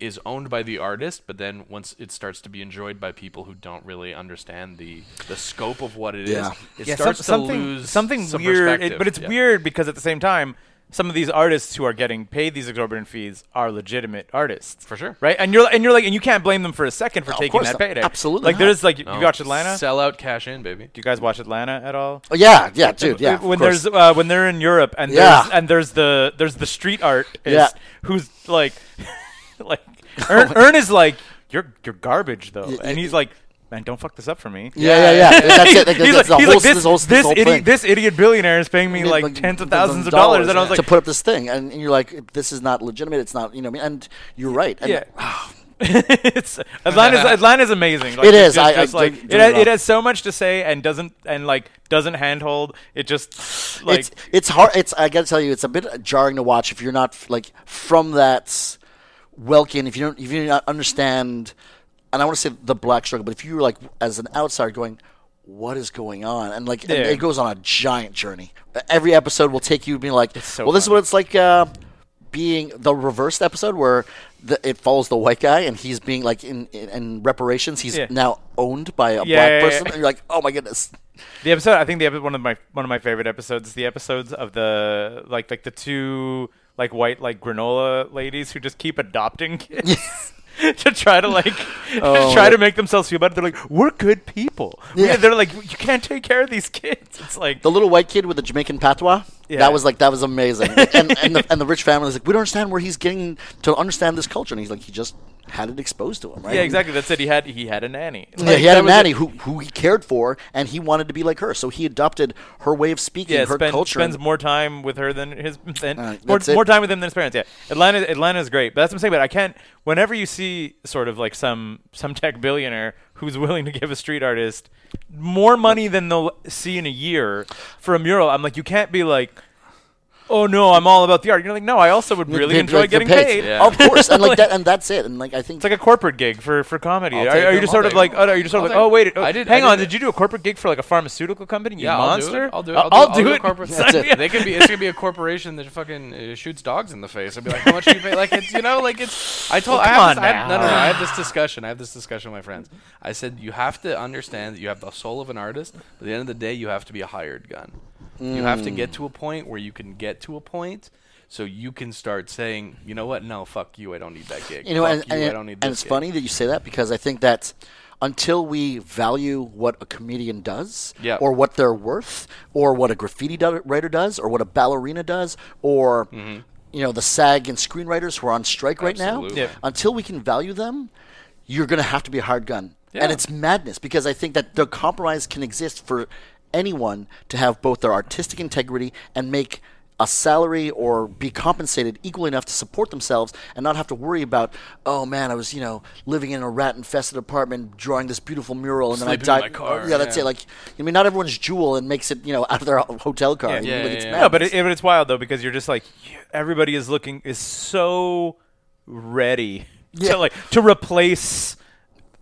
is owned by the artist, but then once it starts to be enjoyed by people who don't really understand the the scope of what it is, Yeah. it Yeah, starts some- to lose something some weird, it, but it's Yeah. weird because at the same time, some of these artists who are getting paid these exorbitant fees are legitimate artists, For sure. right? And you're and you're like, and you can't blame them for a second for Of taking that not. payday. Absolutely Like not. there's like, No. you watch Atlanta? Sell out, cash in, baby. Do you guys watch Atlanta at all? Oh, yeah, yeah, dude, yeah. when course. there's uh, when they're in Europe and Yeah. there's and there's the there's the street artist Yeah. who's like [laughs] like Ern, [laughs] Ern is like you're you're garbage though, Yeah, and yeah. he's like. Man, don't fuck this up for me. Yeah, yeah, yeah. [laughs] That's it. Like, he's that's like, the he's whole- like, this, this whole- this, this whole idiot, thing. this idiot billionaire is paying me like, like, tens of the- the thousands of dollars, and I was like, to put up this thing, and, and you're like, this is not legitimate. It's not, you know, what and you're right. And yeah. it's Atlanta's Atlanta's amazing. Like, It it's is. Just, I- I like don't- it, don't has, it has so much to say and doesn't and like doesn't handhold. It just like it's it's hard. It's I got to tell you, it's a bit jarring to watch if you're not like from that Welkin. If you don't, if you don't understand, and I want to say the black struggle, but if you're like as an outsider going. What is going on? And like, and it goes on a giant journey. Every episode will take you being like, so "Well, this is what it's like uh, being the reversed episode where the, it follows the white guy and he's being like in in, in reparations. He's Yeah. now owned by a Yeah, black yeah, person, yeah. and you're like, "Oh my goodness!" The episode, I think the one of my one of my favorite episodes is the episodes of the like like the two like white like granola ladies who just keep adopting kids. [laughs] [laughs] to try to like [laughs] Oh, try to make themselves feel better. They're like, we're good people. We- Yeah. they're like, you can't take care of these kids. It's like, the little white kid with the Jamaican patois. Yeah. That was like that was amazing. and and the, and the rich family is like, we don't understand where he's getting to understand this culture, and he's like, he just had it exposed to him, right? yeah, exactly. That's it. He had he had a nanny. Yeah, he had a nanny it. who who he cared for, and he wanted to be like her, so he adopted her way of speaking, yeah, her spend, culture. spends more time with her than his than Uh, more, more time with him than his parents. Yeah, Atlanta Atlanta is great, but that's what I'm saying. But I can't. Whenever you see sort of like some some tech billionaire who's willing to give a street artist more money than they'll see in a year for a mural, I'm like, you can't be like. Oh no! I'm all about the art. You're like, no. I also would really They- enjoy like, getting paid. Yeah. Of course, and like [laughs] Like- that, and that's it. And like I think It's like a corporate gig for, for comedy. Are, are you just sort of like, them. oh, no, you're just sort I'll of like, take oh wait, oh, I did- hang I on, did did you do a corporate gig for like a pharmaceutical company? You Yeah, I'll do monster! it. I'll do it. I'll, I'll do- I'll do do it. corporate- That's it. They could be. It's gonna be a corporation that fucking uh, shoots dogs in the face. I'd be like, how much do you pay? Like it's you know, like it's. I told. Well, I come have this, on I have, no, no, no. I have this discussion. I have this discussion with my friends. I said you have to understand that you have the soul of an artist. But at the end of the day, you have to be a hired gun. You have to get to a point where you can get to a point. So you can start saying, you know what? No, fuck you. I don't need that gig. you know, fuck and, you. and, I don't need and it's gig. funny that you say that because I think that until we value what a comedian does, Yeah. or what they're worth, or what a graffiti do- writer does, or what a ballerina does, or Mm-hmm. you know the SAG and screenwriters who are on strike right now, Yeah. until we can value them, you're going to have to be a hard gun, Yeah. and it's madness because I think that the compromise can exist for anyone to have both their artistic integrity and make a salary or be compensated equally enough to support themselves and not have to worry about oh man I was you know living in a rat infested apartment drawing this beautiful mural and then I Sleeping in died my car, yeah that's yeah. it like I mean not everyone's jewel and makes it you know out of their [laughs] hotel car Yeah. Yeah, like, yeah, it's yeah. No, but it, but it's wild though because you're just like everybody is looking is so ready Yeah. to like to replace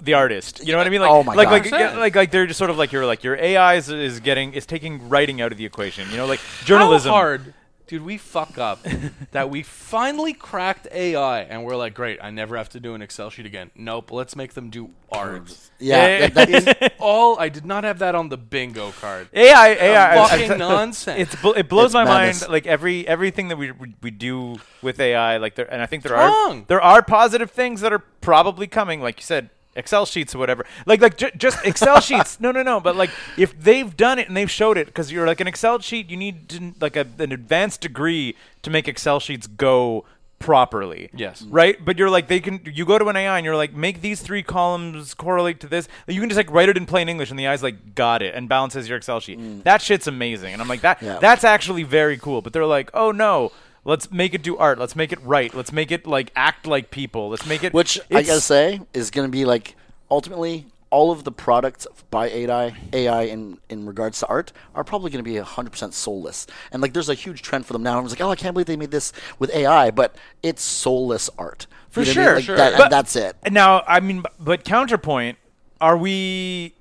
the artist. You know what I mean? Like, Oh my like, God. like, I'm saying. yeah, like, like they're just sort of like you're like your AI is, is getting is taking writing out of the equation. You know, like journalism. How hard did we fuck up [laughs] that we finally cracked AI and we're like, great, I never have to do an Excel sheet again. Nope, let's make them do art. Yeah, that- that's [laughs] All I did not have that on the bingo card. AI, AI, I- fucking I- nonsense. It's bl- it blows It's my madness. mind. Like every everything that we we, we do with AI, like there, and I think there It's are wrong. there are positive things that are probably coming. Like you said, Excel sheets or whatever. Like like ju- just Excel [laughs] sheets. No, no, no. But like if they've done it and they've showed it, because you're like an Excel sheet, you need to, like a, an advanced degree to make Excel sheets go properly. Yes. Right? But you're like they can you go to an AI and you're like make these three columns correlate to this. You can just like write it in plain English and the AI's like got it and balances your Excel sheet. Mm. That shit's amazing. And I'm like that Yeah. that's actually very cool. But they're like, "Oh no, let's make it do art. Let's make it right. Let's make it like act like people. Let's make it which I gotta say is to be like ultimately all of the products by AI, AI in, in regards to art are probably going to be 100% soulless. And like there's a huge trend for them now. I was like, oh, I can't believe they made this with AI, but it's soulless art. For You know what I mean? sure, Like, sure. that- and But- that's it. Now, I mean, but counterpoint, are we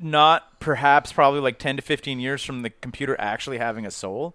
not perhaps probably like 10 to 15 years from the computer actually having a soul?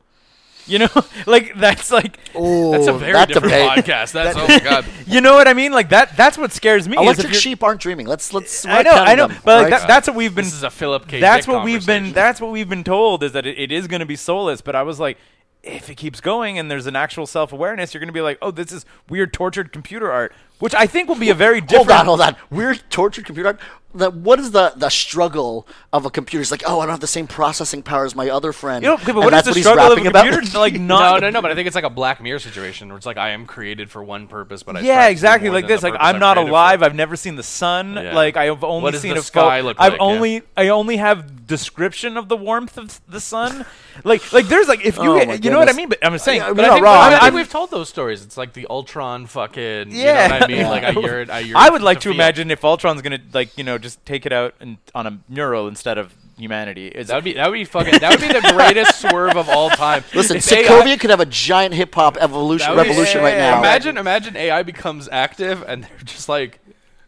[laughs] You know, [laughs] like that's like, Oh, That's a very that different debate. podcast. That's oh my [laughs] god. you know what I mean? Like that. That's what scares me. Electric sheep aren't dreaming. Let's let's. I know, I know, them, but like that, that's what we've been. This is a Philip K. that's Dick what we've been. That's what we've been told is that it, it is going to be soulless. But I was like, if it keeps going and there's an actual self awareness, you're going to be like, oh, this is weird tortured computer art, which I think will be a very different. Hold on, hold on. Weird tortured computer art. That what is the the struggle of a computer? It's like, oh, I don't have the same processing power as my other friend. You know, okay, but And what is that's the what struggle of a rapping about? computer? like [laughs] No, not no, no. But I think it's like a Black Mirror situation where it's like I am created for one purpose, but I yeah, try to do exactly more like than this. the Like purpose I'm not created for. alive. I've never seen the sun. Yeah. Like I've only What does seen the a sky pho- look I've like, yeah. only I only have description of the warmth of the sun. like like there's like if you Oh get- you know what I mean. But I'm saying. Yeah, But I think, wrong. but I I'm- think we've told those stories. It's like the Ultron fucking. Yeah. You know what I mean? Yeah. Like I yearn, I yearn I would like to feel. imagine if Ultron's gonna like you know just take it out and, on a mural instead of humanity. Is That would be that would be fucking that would be the greatest [laughs] swerve of all time. Listen, If AI Sokovia could have a giant hip hop evolution That be- revolution yeah, right yeah, now. Imagine, imagine AI becomes active and they're just like,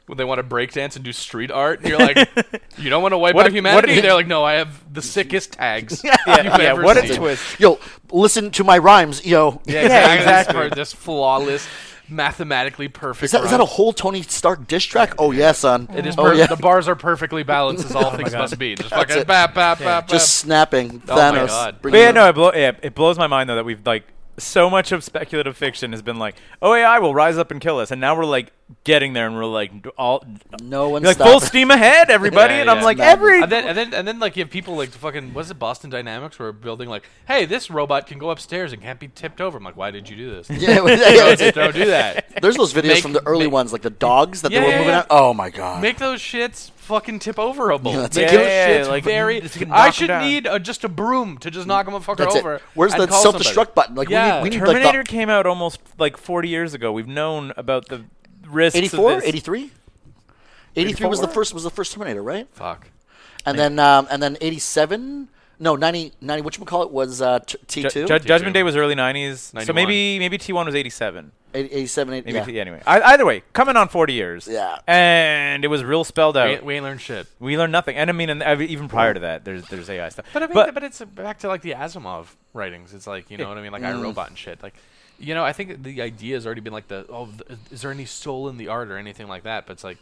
when they want to breakdance and do street art, and you're like, [laughs] you don't want to wipe What out if- humanity? what if- they're like, no, I have the sickest tags [laughs] yeah, you've yeah, ever what a twist. Yo, listen to my rhymes, yo. Yeah, Yeah, exactly. exactly. This, this flawless, mathematically perfect. Is that, is that a whole Tony Stark diss track? Oh yeah, son. It is. Oh yeah. The bars are perfectly balanced as [laughs] all oh things must be. Just fucking it. bap bap bap. Just snapping. Oh my Thanos. God. But yeah, no, it, blow, yeah, it blows my mind though that we've like so much of speculative fiction has been like, oh AI will rise up and kill us, and now we're like getting there, and we're like all No one's like full steam ahead, [laughs] everybody, Yeah, and I'm like Madness. every And then, and then, and then, like you have people like fucking. Was it Boston Dynamics? Where building like, hey, this robot can go upstairs and can't be tipped over. I'm like, why did you do this? [laughs] Yeah, [laughs] don't, don't do that. There's those videos Make- from the early make- ones, like the dogs that Yeah, they were moving yeah. out. Oh my god. Make those shits fucking tip overable. Yeah, that's Make it. those Yeah, like, very. just to knock I 'em should need a, just a broom to just knock a motherfucker That's it. over. Where's the self-destruct somebody. button? Like, we yeah. need- we need- like, Terminator came out almost like 40 years ago. We've known about the risks. 84, of this. 83. 83 was the first was the first Terminator, right? Fuck. And then um, and then 87. No, 90. 90 what you call it was uh, t- Ju- T2. Ju- Judgment Day was early 90s, so maybe maybe T1 was 87. 87. 80, Maybe yeah. T- anyway. I, either way, coming on 40 years. Yeah. And it was real spelled out. ain't- we ain't learned shit. We learned nothing, and I mean, and uh, even prior to that, there's there's AI stuff. But I mean, but, but, it's back to like the Asimov writings. It's like you know what I mean, like Mm. Robot and shit. Like, you know, I think the idea has already been like the oh, th- is there any soul in the art or anything like that? But it's like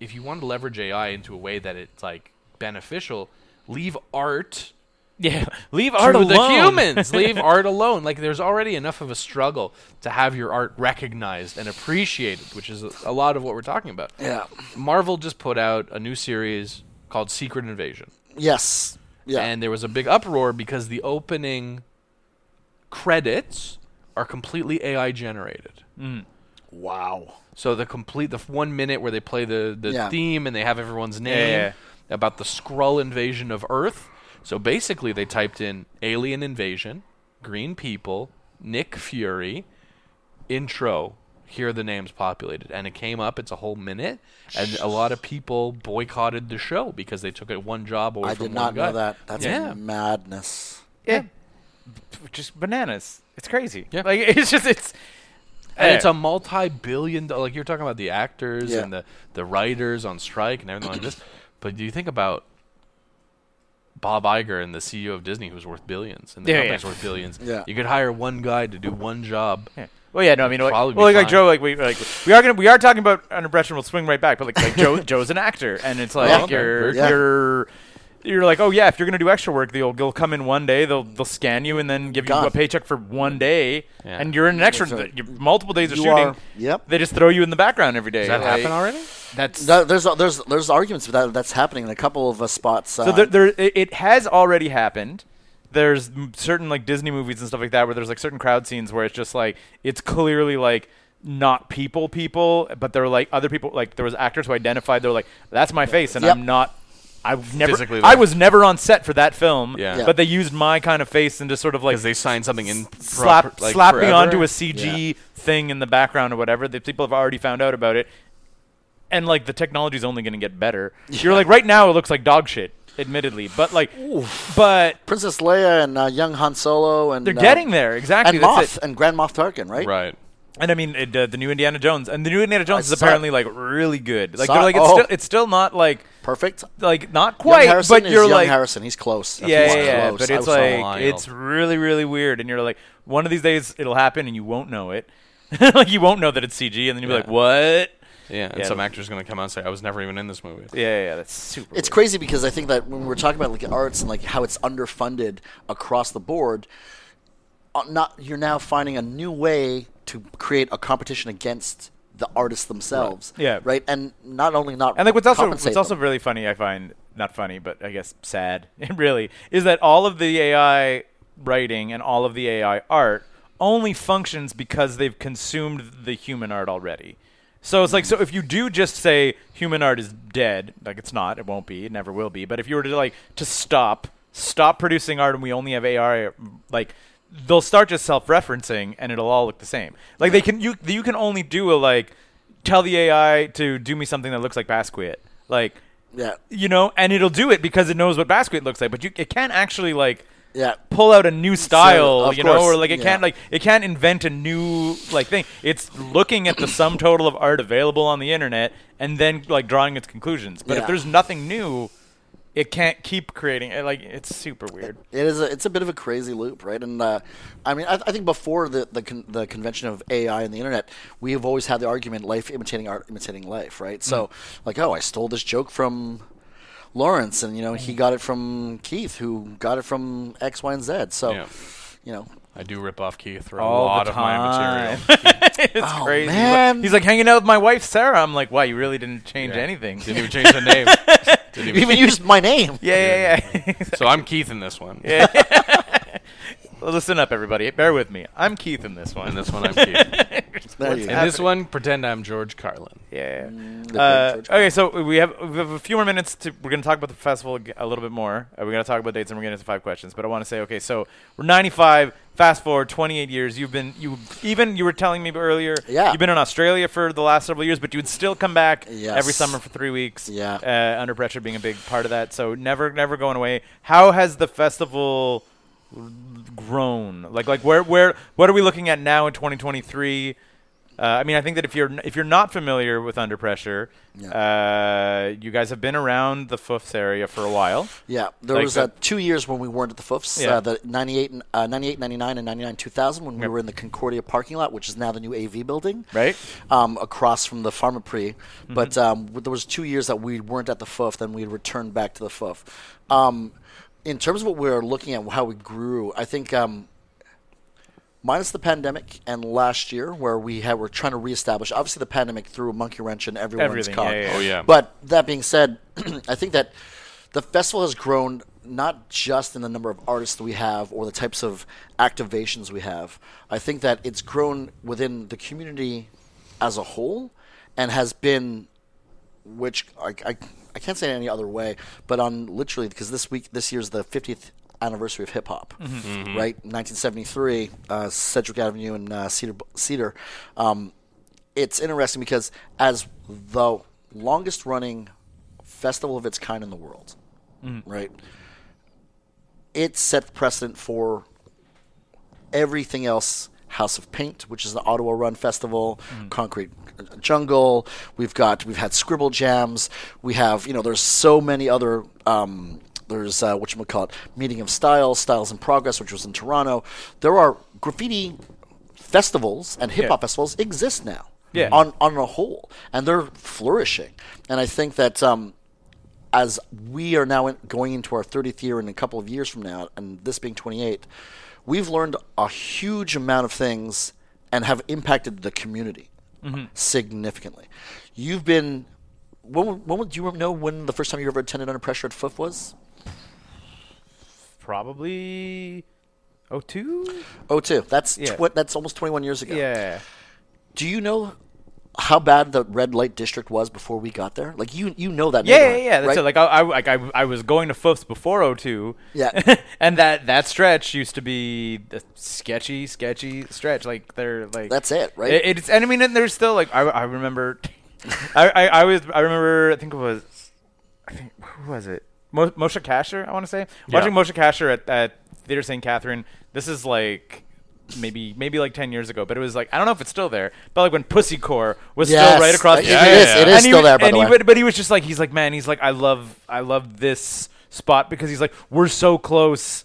if you want to leverage AI into a way that it's like beneficial, leave art [laughs] yeah, leave art to alone. the humans. [laughs] leave art alone. Like there's already enough of a struggle to have your art recognized and appreciated, which is a, a lot of what we're talking about. Yeah. Marvel just put out a new series called Secret Invasion. Yes. Yeah. And there was a big uproar because the opening credits are completely AI generated. Mm. wow. So the complete the one minute where they play the the Yeah. theme and they have everyone's name Yeah, about the Skrull invasion of Earth. So basically, they typed in alien invasion, green people, Nick Fury, intro. Here are the names populated, and it came up. It's a whole minute, and a lot of people boycotted the show because they took it one job away I from did one not guy. know that. That's yeah. madness. Yeah. Just bananas. It's crazy. Yeah. Like [laughs] it's just it's. and it's eh. a multi-billion. do- Like you're talking about the actors Yeah. and the the writers on strike and everything like this. [clears throat] But do you think about Bob Iger and the CEO of Disney, who's worth billions, and the Yeah, company's yeah. worth billions? Yeah. You could hire one guy to do one job. Yeah. Well, yeah, no, I mean, like, Probably be well, like, like fine. Joe, like we like we are gonna we are talking about under pressure. We'll swing right back, but like, like Joe, [laughs] Joe's an actor, and it's like oh, Yeah. you're Yeah. you're you're like, oh yeah, if you're gonna do extra work, they'll they'll come in one day, they'll they'll scan you, and then give you a paycheck for one day, Yeah. and you're in an extra. That's right. You're multiple days of You shooting. are- yep. They just throw you in the background every day. Does that like, happen already? That's No, there's there's there's arguments for that that's happening in a couple of uh, spots. Uh, So there, there, it it has already happened. There's certain like Disney movies and stuff like that where there's like certain crowd scenes where it's just like it's clearly like not people people, but they're like other people. Like there was actors who identified they're like that's my face, and Yep. I'm not. I was never. Physically I there. was never on set for that film. Yeah. Yeah. But they used my kind of face and just sort of like Because they signed something in slap proper- like slap me onto a CG thing in the background or whatever. The people have already found out about it, and like the technology's only going to get better. [laughs] You're like right now it looks like dog shit, admittedly, but like, but Princess Leia and uh, young Han Solo and they're uh, getting there exactly. and that's Moth it. and Grand Moff Tarkin, right? Right. And I mean it, uh, the new Indiana Jones and the new Indiana Jones I is apparently like really good. Like they're like it's Oh. still it's still not like Perfect. like not Young quite, Harrison but you're young like Harrison. He's close. yeah, He's yeah, yeah, close. but it's like wild. it's really, really weird, and you're like, one of these days it'll happen, and you won't know it. [laughs] like you won't know that it's CG, and then you'll be like, what? Yeah. And Yeah. some actor's going to come out and say, "I was never even in this movie." Yeah, yeah, yeah that's super. It's weird. crazy because I think that when we're talking about like arts and like how it's underfunded across the board, uh, not you're now finding a new way to create a competition against the artists themselves. Yeah. Right. And not only not And like what's also what's also them. really funny, I find not funny, but I guess sad. [laughs] really is that all of the AI writing and all of the AI art only functions because they've consumed the human art already. So it's like so if you do just say human art is dead, like it's not, it won't be, it never will be. But if you were to like to stop, stop producing art and we only have AI, like they'll start just self-referencing and it'll all look the same. Like they can you you can only do a like tell the AI to do me something that looks like Basquiat, like yeah. you know, and it'll do it because it knows what Basquiat looks like. But you it can't actually like Yeah. pull out a new style, of you know, or like it yeah. can't like it can't invent a new like thing. It's looking at the sum total of art available on the internet and then like drawing its conclusions. But Yeah. if there's nothing new, it can't keep creating. it, Like it's super weird. It is. A, it's a bit of a crazy loop, right? And uh, I mean, I, I think before the the, con- the convention of AI and the internet, we have always had the argument: life imitating art, imitating life, right? So, Mm. like, oh, I stole this joke from Lawrence, and you know, he got it from Keith, who got it from X, Y, and Z. So, Yeah. you know, I do rip off Keith for a All lot the of my time. [laughs] material. [laughs] it's Oh, crazy. He's like- man. He's like hanging out with my wife Sarah. I'm like, wow, you really didn't change Yeah. anything. Didn't even change the name. [laughs] Didn't you even. even used my name. yeah, yeah, yeah. So I'm Keith in this one. Well, Listen up, everybody. Bear with me. I'm Keith in this one. In this one, I'm Keith. [laughs] There you In go. this one, pretend I'm George Carlin. Yeah. Uh, big George okay, so we have, we have a few more minutes to. We're going to talk about the festival ag- a little bit more. Uh, we're going to talk about dates and we're going to five questions. But I want to say, okay, so we're 95. Fast forward 28 years. You've been you even you were telling me earlier. Yeah. You've been in Australia for the last several years, but you would still come back Yes. every summer for three weeks. Yeah. Uh, under pressure being a big part of that. So never never going away. How has the festival grown? Like like where where what are we looking at now in 2023? Uh, I mean, I think that if you're if you're not familiar with Under Pressure, uh, you guys have been around the Foufs area for a while. Yeah, there Like was the- uh, two years when we weren't at the Foufs. Yeah. Uh, the 98, and- uh, 98, 99, and 99, 2000 when we Yep. were in the Concordia parking lot, which is now the new EV building. Right. Um, across from the Pharmaprix. Mm-hmm. But um, there was two years that we weren't at the Fouf, then we returned back to the Fouf. Um, in terms of what we're looking at, how we grew, I think um, minus the pandemic and last year where we had, were trying to reestablish, obviously the pandemic threw a monkey wrench in everyone's Everything, cog. yeah, yeah, Oh yeah. But that being said, [clears throat] I think that the festival has grown not just in the number of artists that we have or the types of activations we have. I think that it's grown within the community as a whole and has been, which I, I, I can't say it any other way, but on literally, because this week, this year's the 50th anniversary of hip hop, right? 1973, uh, Sedgwick Avenue and uh, Cedar. Cedar. Um, it's interesting because as the longest running festival of its kind in the world, right? It set the precedent for everything else House of Paint, which is the Ottawa Run Festival, Concrete Jungle. We've got we've had Scribble Jams. We have you know there's so many other. Um, there's uh, what you call it, Meeting of Styles, Styles in Progress, which was in Toronto. There are graffiti festivals and hip hop Yeah. festivals exist now. Yeah. On on a whole, and they're flourishing. And I think that um, as we are now in, going into our 30th year in a couple of years from now, and this being 28, we've learned a huge amount of things and have impacted the community Mm-hmm. significantly. You've been. When, when, do you know when the first time you ever attended Under Pressure at Fouf was? Probably. Oh two. Oh, two. That's Yeah. tw- that's almost 21 years ago. Yeah. Do you know how bad the red light district was before we got there? Like you you know that. Yeah, yeah, yeah. That's right? it. Like I, I, like I, I was going to Foufs before 02. Yeah. [laughs] and that that stretch used to be the sketchy, sketchy stretch. Like they're like That's it, right? It, it's and I mean, and there's still like I, I remember, [laughs] I, I, I was I remember I think it was, I think who was it? Mo- Moshe Kasher, I want to say. Watching Moshe Kasher at, at Theater St. Catherine. This is like maybe maybe like 10 years ago but it was like i don't know if it's still there but like when pussy core was Yes, still right across it- the it is- it is he still there, by and the way. would- but he was just like he's like man he's like i love i love this spot because he's like we're so close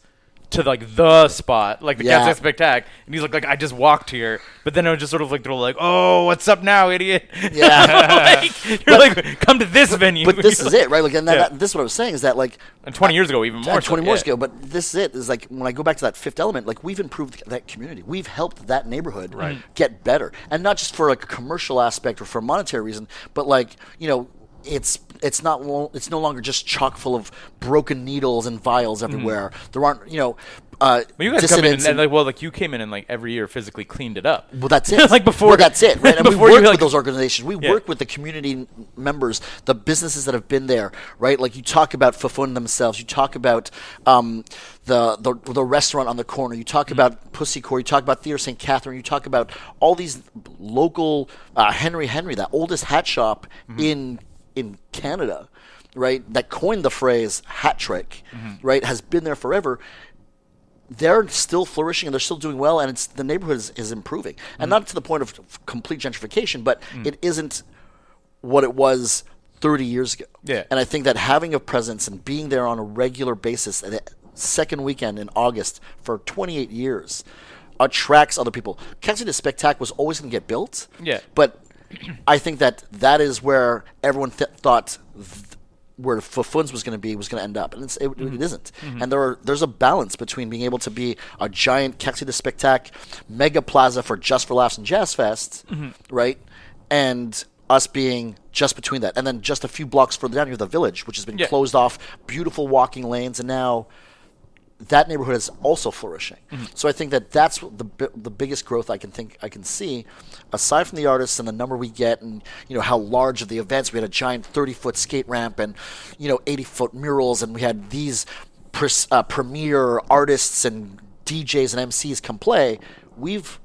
to like the spot like the Yeah. Cats Spectac and he's like like I just walked here but then I was just sort of like they're like oh what's up now idiot Yeah. [laughs] like, you're like come to this venue but this is [laughs] it, right? Like, and that, Yeah. that- this is what I was saying is that like and 20 years ago even more uh, 20 so, more yeah. ago, but this is it. Is like when I go back to that fifth element, like we've improved that community. We've helped that neighborhood right. get better, and not just for like a commercial aspect or for a monetary reason, but like you know. It's it's not lo- it's no longer just chock full of broken needles and vials everywhere. There aren't you know uh, But you guys come in and, and, like well like you came in and like every year physically cleaned it up Well, that's [laughs] it. like before Well, that's it, right? [laughs] And we work with like- those organizations. We Yeah. work with the community members, the businesses that have been there, right? Like you talk about Fafun themselves. You talk about um, the, the the restaurant on the corner. You talk Mm-hmm. about Pussy Core. You talk about Theater St. Catherine. You talk about all these local uh, Henri Henri, that oldest hat shop Mm-hmm. in in Canada, right? That coined the phrase hat trick, Mm-hmm. right? Has been there forever they're still flourishing and they're still doing well, and it's the neighborhood is, is improving, and not to the point of complete gentrification, but it isn't what it was 30 years ago. Yeah. and I think that having a presence and being there on a regular basis, the second weekend in August for 28 years, attracts other people. Kensington Spectac was always going to get built. Yeah. but I think that that is where everyone th- thought. Th- where Funs was going to be was going to end up, and it's, it, it mm-hmm. isn't. Mm-hmm. And there are there's a balance between being able to be a giant Kexi the Spectac mega plaza for Just for Laughs and Jazz Fest, mm-hmm. right, and us being just between that, and then just a few blocks further down here, the village, which has been Yeah. closed off, beautiful walking lanes, and now that neighborhood is also flourishing. So I think that that's the the biggest growth I can think I can see, aside from the artists and the number we get, and you know how large of the events. We had a giant thirty foot skate ramp and you know eighty foot murals, and we had these pres- uh, premier artists and DJs and MCs come play. We've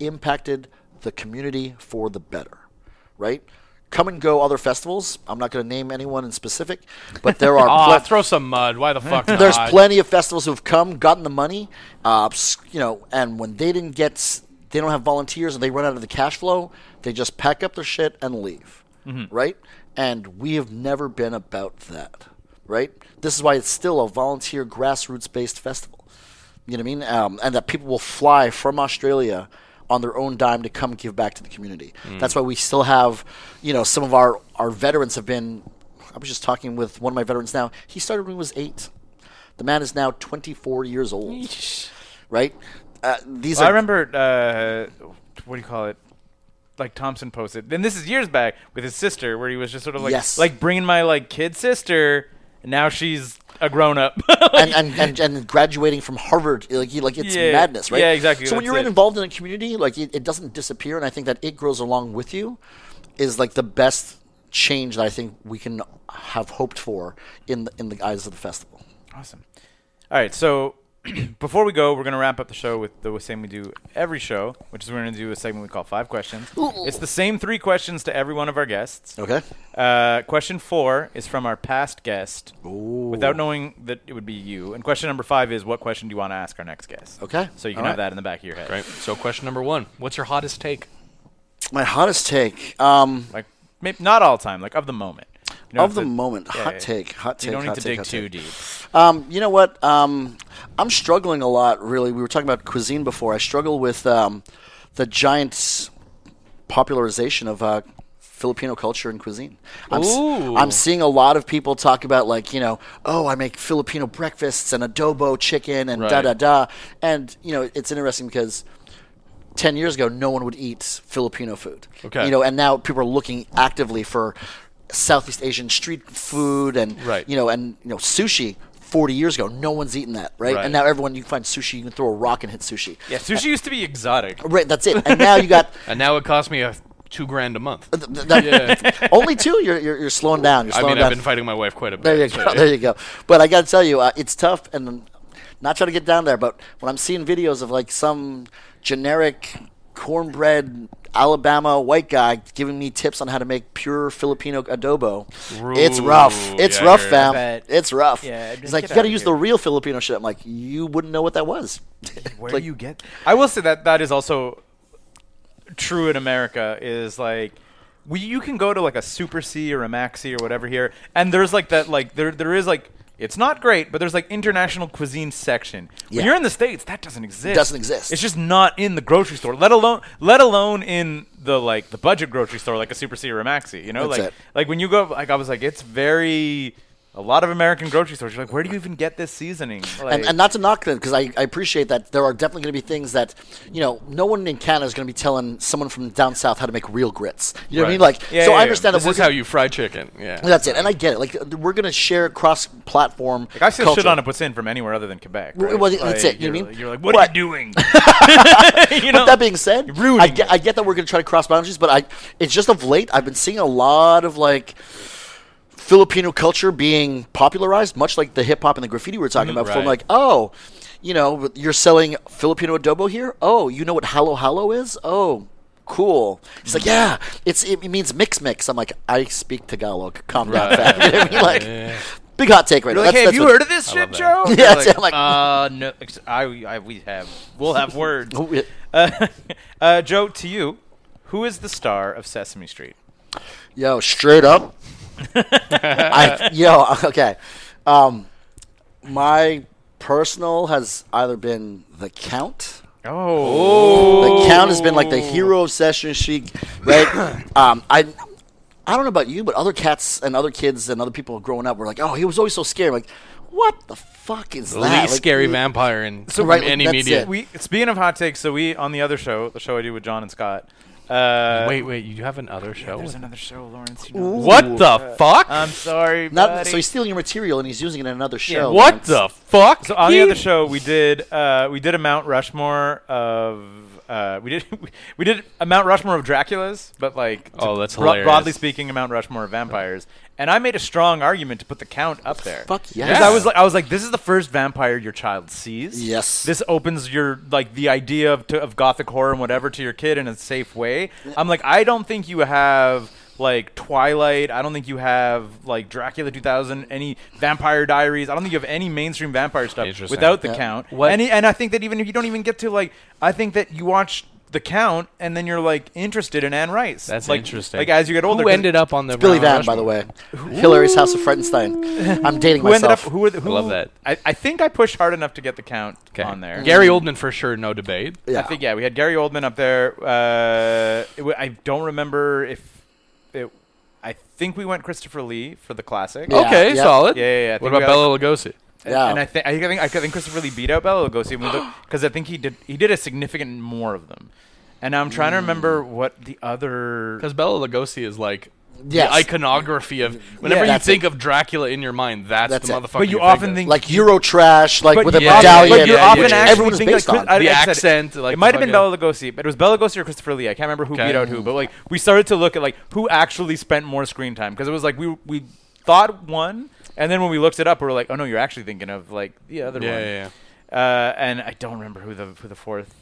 impacted the community for the better, right? Come and go other festivals. I'm not going to name anyone in specific, but there are [laughs] ple- throw some mud. Why the fuck [laughs] not? there's plenty of festivals who've come, gotten the money, uh, you know, and when they didn't get, they don't have volunteers and they run out of the cash flow, they just pack up their shit and leave, right? And we have never been about that, right? This is why it's still a volunteer, grassroots-based festival. You know what I mean? Um, and that people will fly from Australia on their own dime to come give back to the community. That's why we still have, you know, some of our, our veterans have been. I was just talking with one of my veterans now. He started when he was eight. The man is now 24 years old. Right? Uh, these Well, are. I remember uh, what do you call it? Like Thompson posted, and this is years back with his sister, where he was just sort of like, Yes. like bringing my like kid sister, and now she's a grown up. [laughs] and, and, and, and graduating from Harvard, like like it's Yeah. madness, right? Yeah, exactly, So when you're it. involved in a community, like it, it doesn't disappear, and I think that it grows along with you, is like the best change that I think we can have hoped for in the, in the eyes of the festival. Awesome. All right, so [clears throat] before we go, we're gonna wrap up the show with the same we do every show, which is we're gonna do a segment we call Five Questions. It's the same three questions to every one of our guests. Okay. Uh, question four is from our past guest, without knowing that it would be you. And question number five is, what question do you want to ask our next guest? Okay. So you can All have right. that in the back of your head. Right. So question number one: What's your hottest take? My hottest take. Um, Like, maybe not all time, like of the moment. You don't of the to- moment, yeah, hot take, hot take. You don't need to take, dig too take. deep. Um, you know what? Um, I'm struggling a lot. Really, we were talking about cuisine before. I struggle with um, the giant popularization of uh, Filipino culture and cuisine. I'm, s-. I'm seeing a lot of people talk about like you know, oh, I make Filipino breakfasts and adobo chicken and da Right. da da. And you know, it's interesting because. 10 years ago, no one would eat Filipino food. Okay. You know, and now people are looking actively for Southeast Asian street food and, Right. you know, and, you know, sushi. 40 years ago, no one's eaten that, right? Right. And now everyone, you can find sushi, you can throw a rock and hit sushi. Yeah, sushi used to be exotic. Right, that's it. And now you got [laughs] And now it costs me a two grand a month. th- th- that- [laughs] only two. You're, you're, you're slowing down. You're I slowing mean, I've been fighting my wife quite a bit. There you so, go. yeah. There you go. But I got to tell you, uh, it's tough, and not trying to get down there. But when I'm seeing videos of like some generic cornbread Alabama white guy giving me tips on how to make pure Filipino adobo, it's rough. It's yeah, rough, I fam. bet. It's rough. Yeah, He's like, you got to use here." the real Filipino shit. I'm like, you wouldn't know what that was. [laughs] Where Like- do you get? I will say that that is also true in America. Is like. We, you can go to like a Super C or a Maxi or whatever here, and there's like that like there there is like it's not great, but there's like international cuisine section. Yeah. When you're in the states, that doesn't exist. It doesn't exist. It's just not in the grocery store. Let alone let alone in the like the budget grocery store, like a Super C or a Maxi. You know, That's like it. like when you go, like I was like, it's very. A lot of American grocery stores, you're like, where do you even get this seasoning? Like, and, and not to knock them because I, I appreciate that there are definitely going to be things that you know no one in Canada is going to be telling someone from down south how to make real grits. You know what I mean? Like, Yeah, so yeah, I yeah. understand This that we're is how you fry chicken. Yeah. That's it, and I get it. Like we're going to share cross-platform. Like I still culture. shit on a puts in from anywhere other than Quebec. Right? well, that's Like, it, you you're, mean? You're like, what But- are you doing? [laughs] [laughs] you But know, that being said, I get, I get that we're going to try to cross boundaries, but I it's just of late I've been seeing a lot of like Filipino culture being popularized, much like the hip hop and the graffiti we were talking about. From right. like, oh, you know, you're selling Filipino adobo here. Oh, you know what halo halo is? Oh. Cool. He's like, yeah, it's it, means mix mix. I'm like, I speak Tagalog. Calm down, Right. fam. [laughs] You know what I mean? Like, Yeah. big hot take right You're now. like, hey, That's- have you heard of this shit. Joe? [laughs] Yeah, They're. I'm like- uh, no, I, I, we have, we'll have [laughs] words. Oh, yeah. Uh, uh, Joe, to you, who is the star of Sesame Street? Yo, straight up. I yo, okay. Um, my personal has either been the Count. Oh, The Count has been like the hero of Sesame Street, right? [coughs] um, I. I don't know about you, but other cats and other kids and other people growing up were like, "Oh, he was always so scary." I'm like, what the fuck is The that? least Like, scary vampire in So, right, any that's media. it. we speaking of hot takes, so we on the other show, the show I do with John and Scott. Uh, wait, wait, you have another show? there's another show, Lawrence. You know. What the fuck? I'm sorry, Not, buddy. so he's stealing your material and he's using it in another show. what Lawrence. the fuck? So on the other show, we did uh, we did a Mount Rushmore of uh, we did [laughs] we did a Mount Rushmore of Draculas, but like Oh, that's bro- broadly speaking, a Mount Rushmore of vampires. And I made a strong argument to put the Count up there. Fuck yes. Because I was like, I was like, this is the first vampire your child sees. Yes. This opens your like the idea of to, of gothic horror and whatever to your kid in a safe way. I'm like, I don't think you have like Twilight. I don't think you have like Dracula 2000. Any Vampire Diaries. I don't think you have any mainstream vampire stuff without the Yeah. Count. What- And, and I think that even if you don't even get to like, I think that you watch. The Count, and then you're like interested in Anne Rice. That's like, interesting. Like as you get older, Who 'cause- ended up on the Billy Mount Van, by the Rushmore? way. Hillary's House of Freddenstein. I'm dating who ended up? Who, were the- who love that. I, I think I pushed hard enough to get the Count Okay. on there. Gary Oldman for sure, no debate. yeah. I think yeah, we had Gary Oldman up there. Uh, it w- I don't remember if it. I think we went Christopher Lee for the classic. Yeah. Okay, solid. Yeah, yeah, yeah. I What think about we Bela Lugosi? Yeah. and I think I think I think Christopher Lee beat out Bela Lugosi because [gasps] I think he did he did a significant more of them. And I'm trying to remember mm. what the other. Because Bela Lugosi is like Yes. the iconography of whenever you that's think it. of Dracula in your mind, that's, That's the it. motherfucker. But you think often of. think like Eurotrash, like But with a yeah, medallion. But you yeah, often which yeah. actually everyone is think based like, on. I- the I said, accent, like it might have been fucking- Bela Lugosi, but it was Bela Lugosi or Christopher Lee. I can't remember who Okay. beat out who, but like we started to look at like who actually spent more screen time because it was like we we thought one, and then when we looked it up, we were like, oh no, you're actually thinking of like the other Yeah, one. yeah, yeah. Uh, and I don't remember who the who the fourth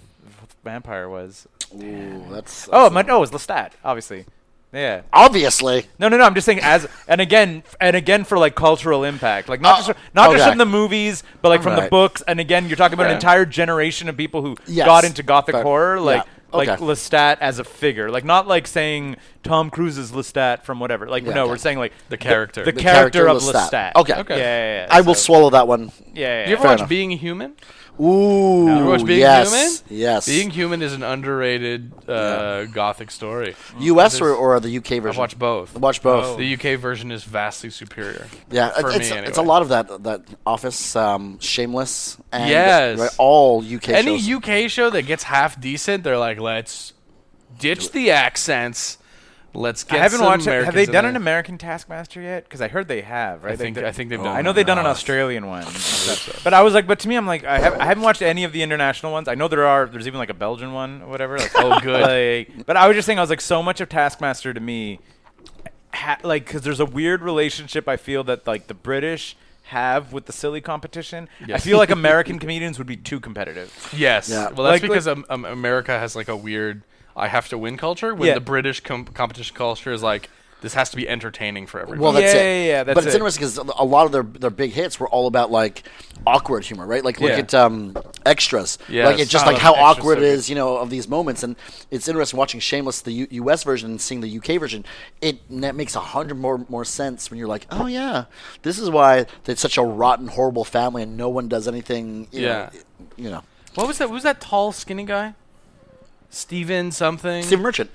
vampire was. Ooh, that's, Oh, that's my, no, it was Lestat, obviously. Yeah. obviously. No, no, no. I'm just saying as and again and again for like cultural impact, like not Oh, just not just okay. from the movies, but like from the books. And again, you're talking about an entire generation of people who Yes. got into gothic Fair. horror, like Yeah. like Okay. Lestat as a figure, like not like saying Tom Cruise's Lestat from whatever. Like Yeah, no, okay. we're saying like The character. the, The character, character of Lestat. Lestat. Okay. Okay. Yeah, yeah, yeah. I will swallow that one. Yeah, yeah. You ever Fair watch enough. Being Human? Ooh, watch Being yes, Human? yes. Being Human is an underrated uh, gothic story. U.S. or, or the UK version? watched both. Watch both. The UK version is vastly superior. Yeah, for it's, me it's a lot of that that Office, um, Shameless, and Yes. right, all UK Any shows. UK show that gets half decent, they're like, let's ditch the accents. Let's get. I haven't some watched. it. Have they done an American Taskmaster yet? Because I heard they have. Right? I think- They- I think they've Oh done I know they've done an. Australian one. but I was like, but to me, I'm like, I, have, I haven't watched any of the international ones. I know there are. There's even like a Belgian one or whatever. Like, [laughs] Oh, good. like- but I was just saying, I was like, so much of Taskmaster to me, ha- like, because there's a weird relationship I feel that like the British have with the silly competition. I feel like [laughs] American comedians would be too competitive. Yes. Yeah. Well, that's Like- because um, um, America has like a weird "I have to win" culture. When Yeah. the British com- competition culture is like, this has to be entertaining for everyone. Well, that's Yeah, it. yeah, yeah, that's but it's it. interesting because a lot of their their big hits were all about like awkward humor, right? Like look Yeah. at um, extras. Yes. Like it's just Oh, like how awkward so it good. is, you know, of these moments. And it's interesting watching Shameless, the U- U.S. version, and seeing the U.K. version. It that makes a hundred more more sense when you're like, oh yeah, this is why it's such a rotten, horrible family, and no one does anything. You Yeah. Know, you know, what was that? What was that tall, skinny guy? Steven something. Steve Merchant.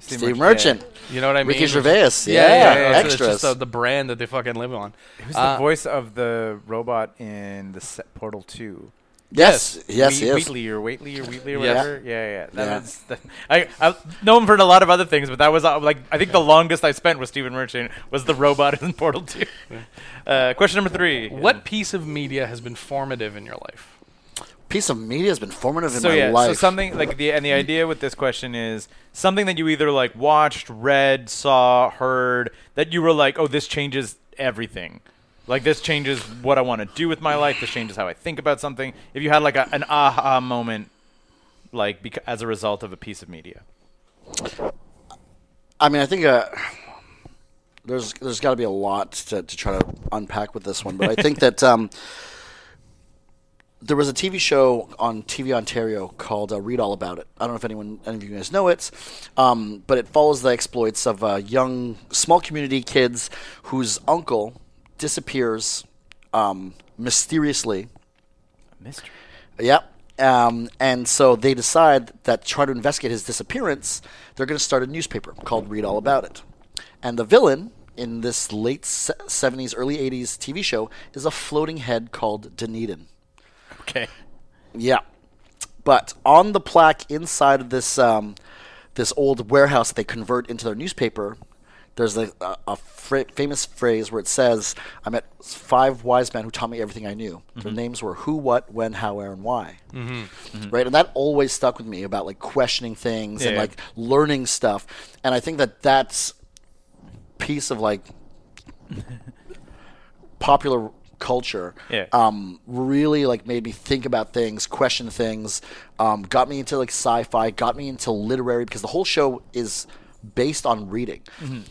Steve Steve Merchant, Merchant. You know what I mean? Ricky It's- Gervais. Yeah, Yeah, yeah, yeah. It's- extras. It's just the, the brand that they fucking live on. Who's Uh, the voice of the robot in the set Portal Two? yes, yes, yes. Wheatley or Waitley or Wheatley or whatever. Yeah, yeah. yeah. That Yeah. was the, I I know him for a lot of other things, but that was uh, like I think the longest I spent with Stephen Merchant was the robot in Portal Two. Uh, question number three. What piece of media has been formative in your life? Piece of media has been formative in So my yeah, life. so something like the and the idea with this question is something that you either like watched, read, saw, heard that you were like, oh, this changes everything. Like this changes what I want to do with my life. This changes how I think about something. If you had like a, an aha moment, like beca- as a result of a piece of media. I mean, I think uh, there's there's got to be a lot to, to try to unpack with this one, but I think that um, there was a TV show on TV Ontario called uh, "Read All About It." I don't know if anyone any of you guys know it, um, but it follows the exploits of uh, young small community kids whose uncle disappears um, mysteriously Mystery. Yep. Um, and so they decide that to try to investigate his disappearance, they're going to start a newspaper called Read All About It. And the villain in this late 70s, early 80s TV show is a floating head called Dunedin. Okay. Yeah. But on the plaque inside of this um, this old warehouse that they convert into their newspaper, there's a, a, a fra- famous phrase where it says, "I met five wise men who taught me everything I knew. Their names were who, what, when, how, where, and why." Mm-hmm. Right, and that always stuck with me about like questioning things and Yeah. like learning stuff. And I think that that's piece of like [laughs] popular culture Yeah. um, really like made me think about things, question things, um, got me into like sci-fi, got me into literary because the whole show is based on reading.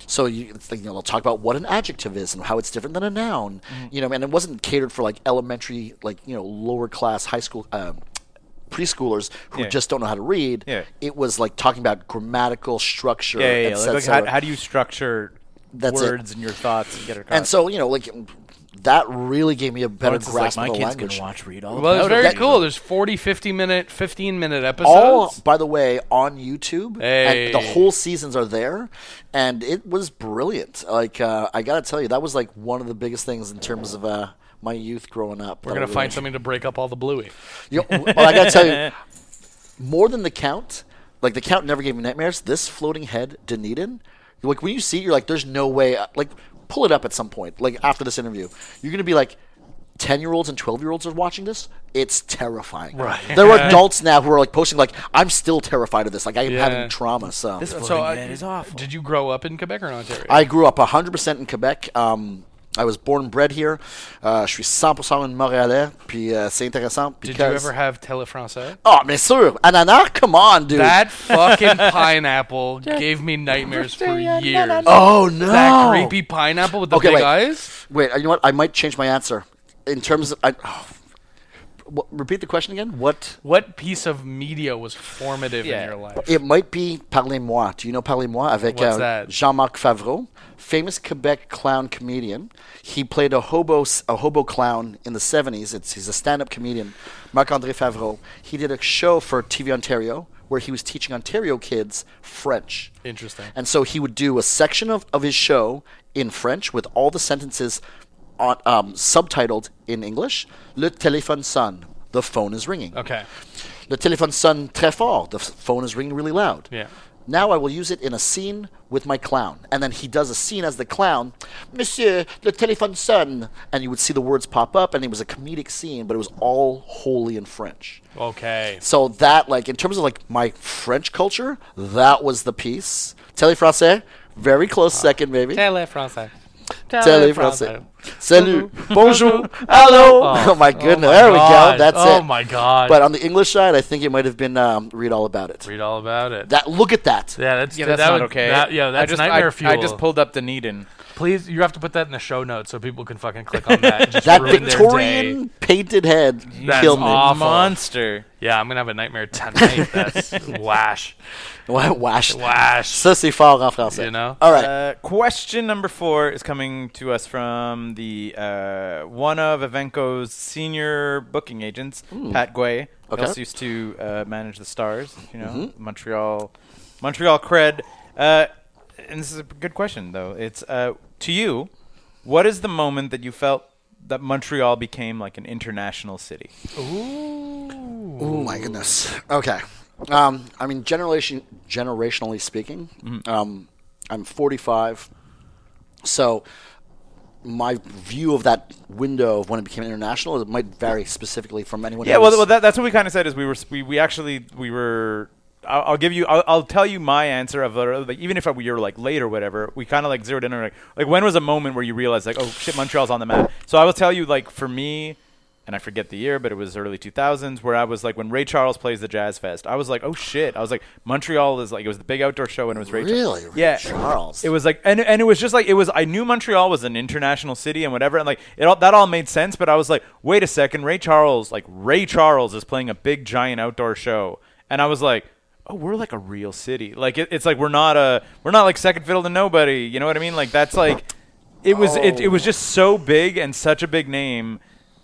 So you, it's like, you know, they'll talk about what an adjective is and how it's different than a noun. You know, and it wasn't catered for like elementary, like you know, lower class high school. Um, preschoolers who Yeah. just don't know how to read Yeah. it was like talking about grammatical structure Yeah, yeah. yeah. Like, like how, how do you structure That's it. words and your thoughts and get across? and so you know like that really gave me a better Lawrence is like, grasp my of the kids language can watch read all Well, it's about very it." cool. There's 40, 50 minute, 15 minute episodes. all by the way on youtube and the whole seasons are there and it was brilliant like uh, i gotta tell you that was like one of the biggest things in terms of uh, my youth growing up We're gonna find something to break up all the bluey. [laughs] you know, well i gotta tell you [laughs] more than the count like the count never gave me nightmares this floating head dunedin like when you see it you're like there's no way uh, like pull it up at some point like after this interview. You're gonna be like 10 year olds and 12 year olds are watching this? It's terrifying. Right. There are [laughs] adults now who are like posting like i'm still terrified of this. Like i'm Yeah. having trauma so This So, floating uh, is awful. did you grow up in Quebec or in Ontario? i grew up 100% in quebec. Um, I was born and bred here. Uh, je suis 100% un Montréalais. Puis euh, c'est intéressant Did you ever have Tele Français? Oh, bien sûr. Ananas? Come on, dude. That fucking [laughs] pineapple gave me nightmares for years. oh, no. That creepy pineapple with the Okay, big wait. eyes. Wait, you know what? I might change my answer. In terms of. I, oh, what, repeat the question again. What? What piece of media was formative Yeah. in your life? It might be Parlez-moi. Do you know Parlez-moi avec What's uh, that? Jean-Marc Favreau, famous Quebec clown comedian. He played a hobo a hobo clown in the 70s. It's he's a stand-up comedian, Marc-André Favreau. He did a show for TV Ontario where he was teaching Ontario kids French. Interesting. And so he would do a section of, of his show in French with all the sentences on, um, subtitled in English. Le téléphone sonne. The phone is ringing. Okay. Le téléphone sonne très fort. The phone is ringing really loud. Yeah. Now I will use it in a scene with my clown. And then he does a scene as the clown. Monsieur, le téléphone sonne. And you would see the words pop up, and it was a comedic scene, but it was all wholly in French. Okay. So that, like, in terms of like my French culture, that was the piece. Télé français, very close ah. second, maybe. Tele Français. Télé français. Salut, bonjour, [laughs] hello. Oh, [laughs] my goodness, my there we go. That's oh it. Oh my god. But on the English side, I think it might have been um, read all about it. Read all about it. That look at that. yeah, that's Yeah, that's that not would- okay. that- yeah, that's I just, nightmare I, fuel. I just pulled up the Dunedin. Please, you have to put that in the show notes so people can fucking click on that. and [laughs] just That ruin their day. Victorian painted head That's killed me. awful. Monster. Yeah, I'm gonna have a nightmare tonight. [laughs] That's wash, Wash. wash. Ça c'est fort en français. You know? All right. Uh, question number four is coming to us from the uh, one of Evenko's senior booking agents, Pat Guay. He Okay. also used to uh, manage the Stars, you know, Montreal, Montreal cred. Uh, and this is a good question, though. It's uh, to you, what is the moment that you felt that Montreal became like an international city? Ooh. Oh my goodness. Okay. Um, I mean, generation generationally speaking, Mm-hmm. um, I'm 45, so my view of that window of when it became international it might vary specifically from anyone. Yeah, else. well, well that, that's what we kind of said is we were we, we actually we were. I'll, I'll give you. I'll, I'll tell you my answer of uh, like even if we were like late or whatever. We kind of like zeroed in on like like when was a moment where you realized like oh shit Montreal's on the map. So I will tell you like for me, and I forget the year, but it was early 2000s where I was like when Ray Charles plays the Jazz Fest. I was like oh shit. I was like Montreal is like it was the big outdoor show and it was Ray. Really? Ray yeah. Charles. It was like and and it was just like it was. I knew Montreal was an international city and whatever, and like it all that all made sense. But I was like, wait a second, Ray Charles, like Ray Charles is playing a big giant outdoor show, and I was like. Oh, we're like a real city. Like it, it's like we're not a we're not like second fiddle to nobody. You know what I mean? Like that's like it was it, it was just so big and such a big name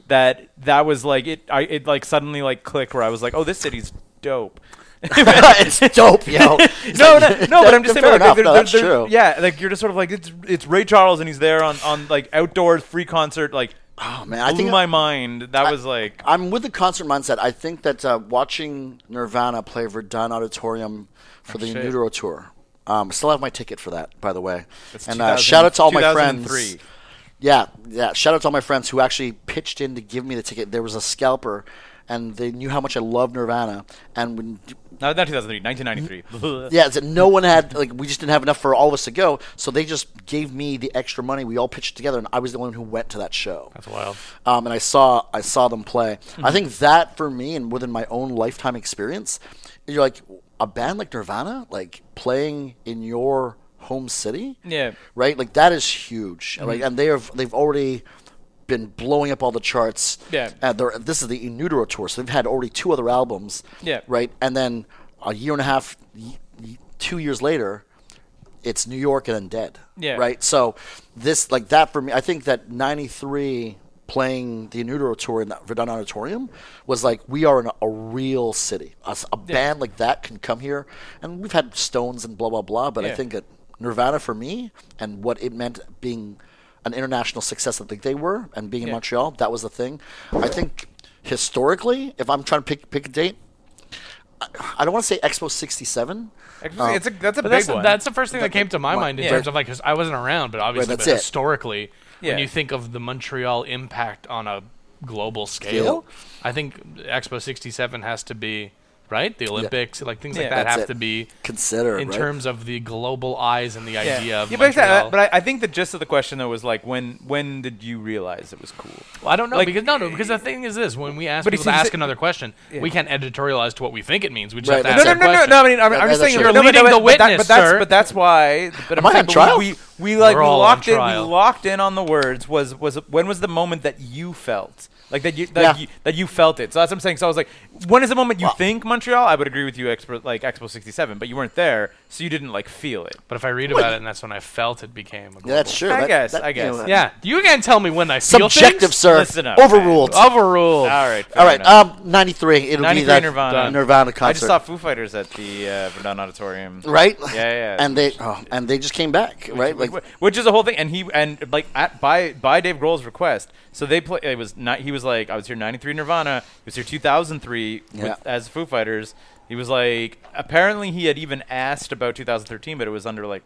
that that was like it I it like suddenly like clicked where I was like, "Oh, this city's dope." [laughs] it's dope, yo. [laughs] It's no, like- no, no, but I'm just saying, like, enough. there- No, there- that's there- true. Yeah, like you're just sort of like it's it's Ray Charles and he's there on on like outdoors free concert. Like, Oh man, I blew think my mind. That I- was like, I'm with the concert mindset. I think that uh, watching Nirvana play Verdun Auditorium for the Oh, shit. In Utero tour. Um, still have my ticket for that, by the way. That's and uh, shout out to all my friends. 2003. Yeah, yeah. Shout out to all my friends who actually pitched in to give me the ticket. There was a scalper, and they knew how much I love Nirvana. And when no, not 2003, 1993. [laughs] yeah, so no one had like we just didn't have enough for all of us to go, so they just gave me the extra money. We all pitched together, and I was the only one who went to that show. That's wild. Um, and I saw I saw them play. I think that for me and within my own lifetime experience, you're like a band like Nirvana, like playing in your home city, Yeah. right? Like that is huge. Like, and they have they've already been blowing up all the charts. Yeah. And this is the In Utero tour, so they've had already two other albums. Yeah. Right, and then a year and a half, two years later, it's New York and then Dead. Yeah. Right. So this like that for me, I think that '93 playing the In Utero tour in the Verdun Auditorium was like we are in a, a real city. A, a band like that can come here, and we've had Stones and blah blah blah. But I think that Nirvana for me and what it meant being an international success that they were and being in Yeah. Montreal, that was the thing. I think historically, if I'm trying to pick pick a date, I, I don't want to say Expo '67. Actually, it's a, that's a big that's, one. that's the first thing that came to my What? mind in Yeah. terms of like, because I wasn't around, but obviously, that's but historically, Yeah. when you think of the Montreal impact on a global scale, Scale? I think Expo '67 has to be right? The Olympics, like things like that, That's have it. to be considered in right? terms of the global eyes and the idea of yeah, but, exactly, but I, I think the gist of the question though was like when when did you realize it was cool? Well, I don't know Like- because no, no, because the thing is this: when we ask But people to ask to- another question, we can't editorialize to what we think it means. We just Right, have to that's ask No, it. no, no, no, question. no. I mean, I'm, I'm just saying. You're but- leading the witness, but that's sir. but that's why. But Am I'm I on saying trial? we we like We're we all locked in. We locked in on the words. Was was when was the moment that you felt like that you that, Yeah. you that you felt it? So that's what I'm saying. So I was like, when is the moment you think Montreal? I would agree with you, Expo, like Expo '67, but you weren't there, so you didn't like feel it. But if I read about it, and that's when I felt it became. A. Yeah, that's true. I That- guess, that- I you know, guess. Yeah, you can't tell me when I feel Subjective, things. sir. Listen up, Overruled. Overruled. All right, All fair right, enough. um, 93. It'll be that Nirvana. Nirvana concert. I just saw Foo Fighters at the uh, Verdun Auditorium. right? Yeah, yeah. And they oh, and they just came back, right? Like Wh- which is a whole thing, and he and like at by by Dave Grohl's request. So they play. It was not. He was like, I was here '93 Nirvana. He was here 2003 Yeah. with, as Foo Fighters. He was like, apparently he had even asked about 2013, but it was under like.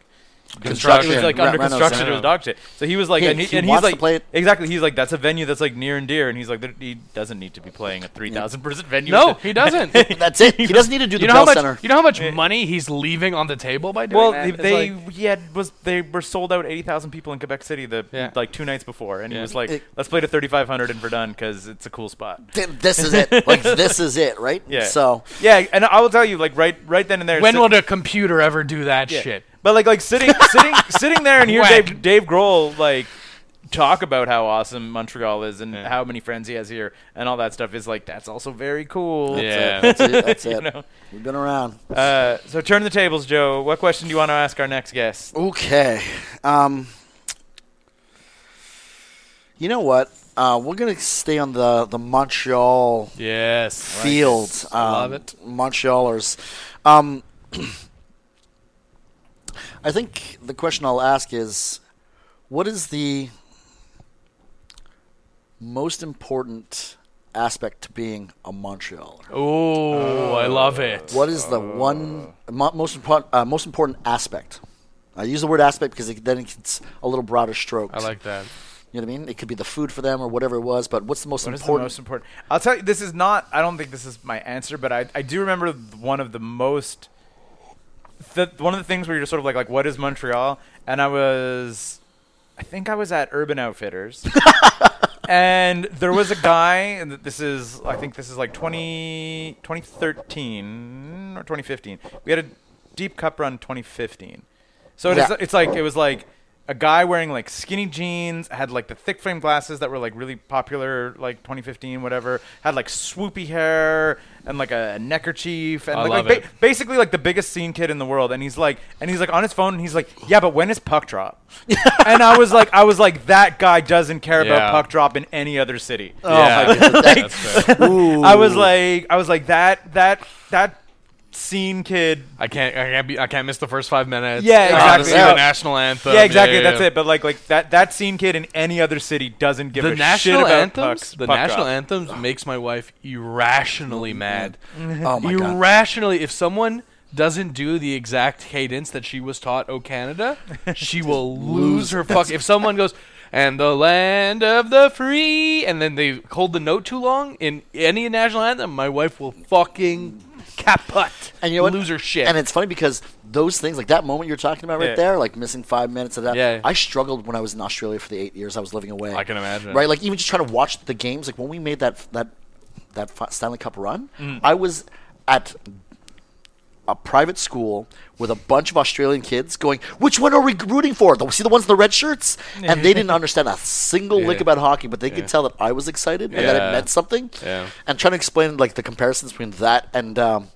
Construction. It was like Re- under Renos construction. Center. It was dog shit. So he was like, He- and, he, he and he's wants to like, play it. exactly. He's like, that's a venue that's like near and dear, and he's like, "There- he doesn't need to be playing a 3,000 person venue. No, [laughs] he doesn't. that's it. He doesn't need to do the you know how Bell much? Center. You know how much money he's leaving on the table by doing Well, that? they, It's they like- he had was they were sold out eighty thousand people in Quebec City the Yeah. like two nights before, and he Yeah. was like, It- "Let's play to thirty five hundred in Verdun because it's a cool spot." Th- This is it. Like [laughs] this is it, right? Yeah. So Yeah, and I will tell you, like right right then and there. when sit- will the computer ever do that yeah. shit? But like like sitting [laughs] sitting sitting there and hear Whack. Dave Dave Grohl like talk about how awesome Montreal is and Yeah. how many friends he has here and all that stuff is like that's also very cool. Yeah. that's it. That's [laughs] You it. know? We've been around. Uh, so turn the tables, Joe. What question do you want to ask our next guest? Okay. Um. You know what? Uh, we're gonna stay on the the Montreal Yes. field. Um, Love it. Montrealers. Um, [clears throat] I think the question I'll ask is, what is the most important aspect to being a Montrealer? Oh, I love it. What is the one mo- most important uh, most important aspect? I use the word aspect because it, then it's a little broader stroke. I like that. You know what I mean? It could be the food for them or whatever it was, but what's the most What is the important? most important? I'll tell you. This is not. I don't think this is my answer, but I, I do remember one of the most. The, one of the things where you're sort of like like what is Montreal? And I was, I think I was at Urban Outfitters, [laughs] and there was a guy. And this is I think this is like 20, 2013 or 2015. We had a deep cup run 2015. So it's Yeah. it's like it was like a guy wearing like skinny jeans, had like the thick frame glasses that were like really popular like 2015 whatever, had like swoopy hair and like a neckerchief and I like, love like ba- it. basically like the biggest scene kid in the world and he's like and he's like on his phone and he's like, "Yeah, but when is puck drop?" [laughs] and I was like I was like that guy doesn't care Yeah. about puck drop in any other city. Oh Yeah. [laughs] my goodness. [laughs] That's fair. I was like I was like that that that scene kid I can't. I can't be. I can't miss the first five minutes. Yeah, exactly. Yeah. the national anthem. yeah, exactly. yeah, that's yeah. it. But like, like that that scene kid in any other city doesn't give The a national shit about anthems. pucks, the puck national drop. anthems makes my wife irrationally mm-hmm. mad. [laughs] oh my god. irrationally, if someone doesn't do the exact cadence that she was taught, "Oh Canada," [laughs] she will lose her fuck. If someone goes. And the land of the free, and then they hold the note too long in any national anthem, my wife will fucking kaput And you know what? Loser shit. And it's funny because those things, like that moment you're talking about right Yeah. there, like missing five minutes of that. Yeah. I struggled when I was in Australia for the eight years I was living away. I can imagine. Right, like even just trying to watch the games. Like when we made that that that Stanley Cup run, Mm. I was at a private school with a bunch of Australian kids going, "Which one are we rooting for? The, see the ones in the red shirts?" And they didn't [laughs] understand a single lick about hockey, but they Yeah. could tell that I was excited and that it meant something. Yeah. And trying to explain like the comparisons between that and. Um,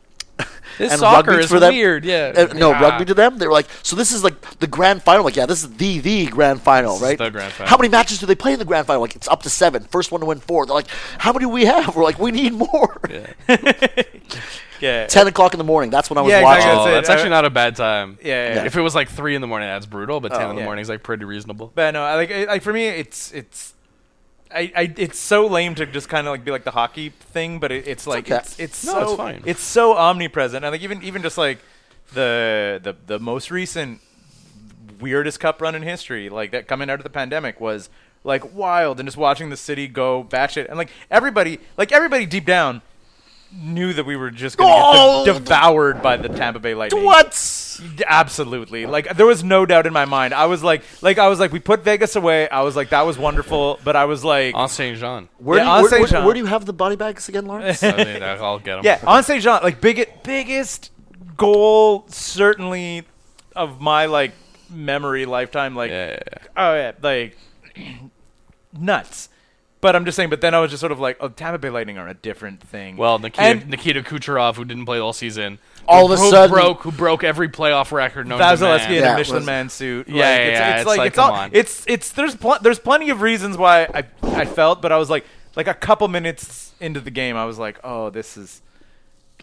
This and soccer rugby is for them. weird, yeah. Uh, no, Yeah. rugby to them, they were like, so this is like the grand final. Like, yeah, this is the the grand final, This is right? the grand final. How many matches do they play in the grand final? Like, it's up to seven. First one to win four. They're like, how many do we have? We're like, we need more. Yeah. [laughs] Ten o'clock in the morning. That's when I was Yeah, watching. exactly. Oh, That's actually not a bad time. Yeah, yeah. If it was like three in the morning, that's brutal. But ten in the yeah. morning is like pretty reasonable. But no, like I, like for me, it's it's. I, I, it's so lame to just kind of like be like the hockey thing, but it, it's like okay. it's it's No, so it's fine. it's so omnipresent, and like even even just like the the the most recent weirdest cup run in history, like that coming out of the pandemic was like wild, and just watching the city go batshit, and like everybody like everybody deep down knew that we were just going to Oh! get de- oh! devoured by the Tampa Bay Lightning. What? Absolutely. Like there was no doubt in my mind. I was like, like I was like, we put Vegas away. I was like, that was wonderful. But I was like, On Saint Jean. Where, Yeah, do you, where, where- where do you have the body bags again, Lawrence? I mean, I'll get them. [laughs] yeah, on Saint Jean, like biggest biggest goal certainly of my like memory lifetime. Like Yeah, yeah, yeah. oh yeah, like [clears throat] nuts. But I'm just saying. But then I was just sort of like, oh, Tampa Bay Lightning are a different thing. Well, Nikita, And- Nikita Kucherov, who didn't play all season, All who, of a who sudden- broke, who broke every playoff record known to Vasilevskiy in. Yeah, a Michelin was- Man suit. Yeah, like, yeah, it's, yeah, it's it's like, like, it's all, on. it's it's there's pl- there's plenty of reasons why I I felt, but I was like like a couple minutes into the game, I was like, oh, this is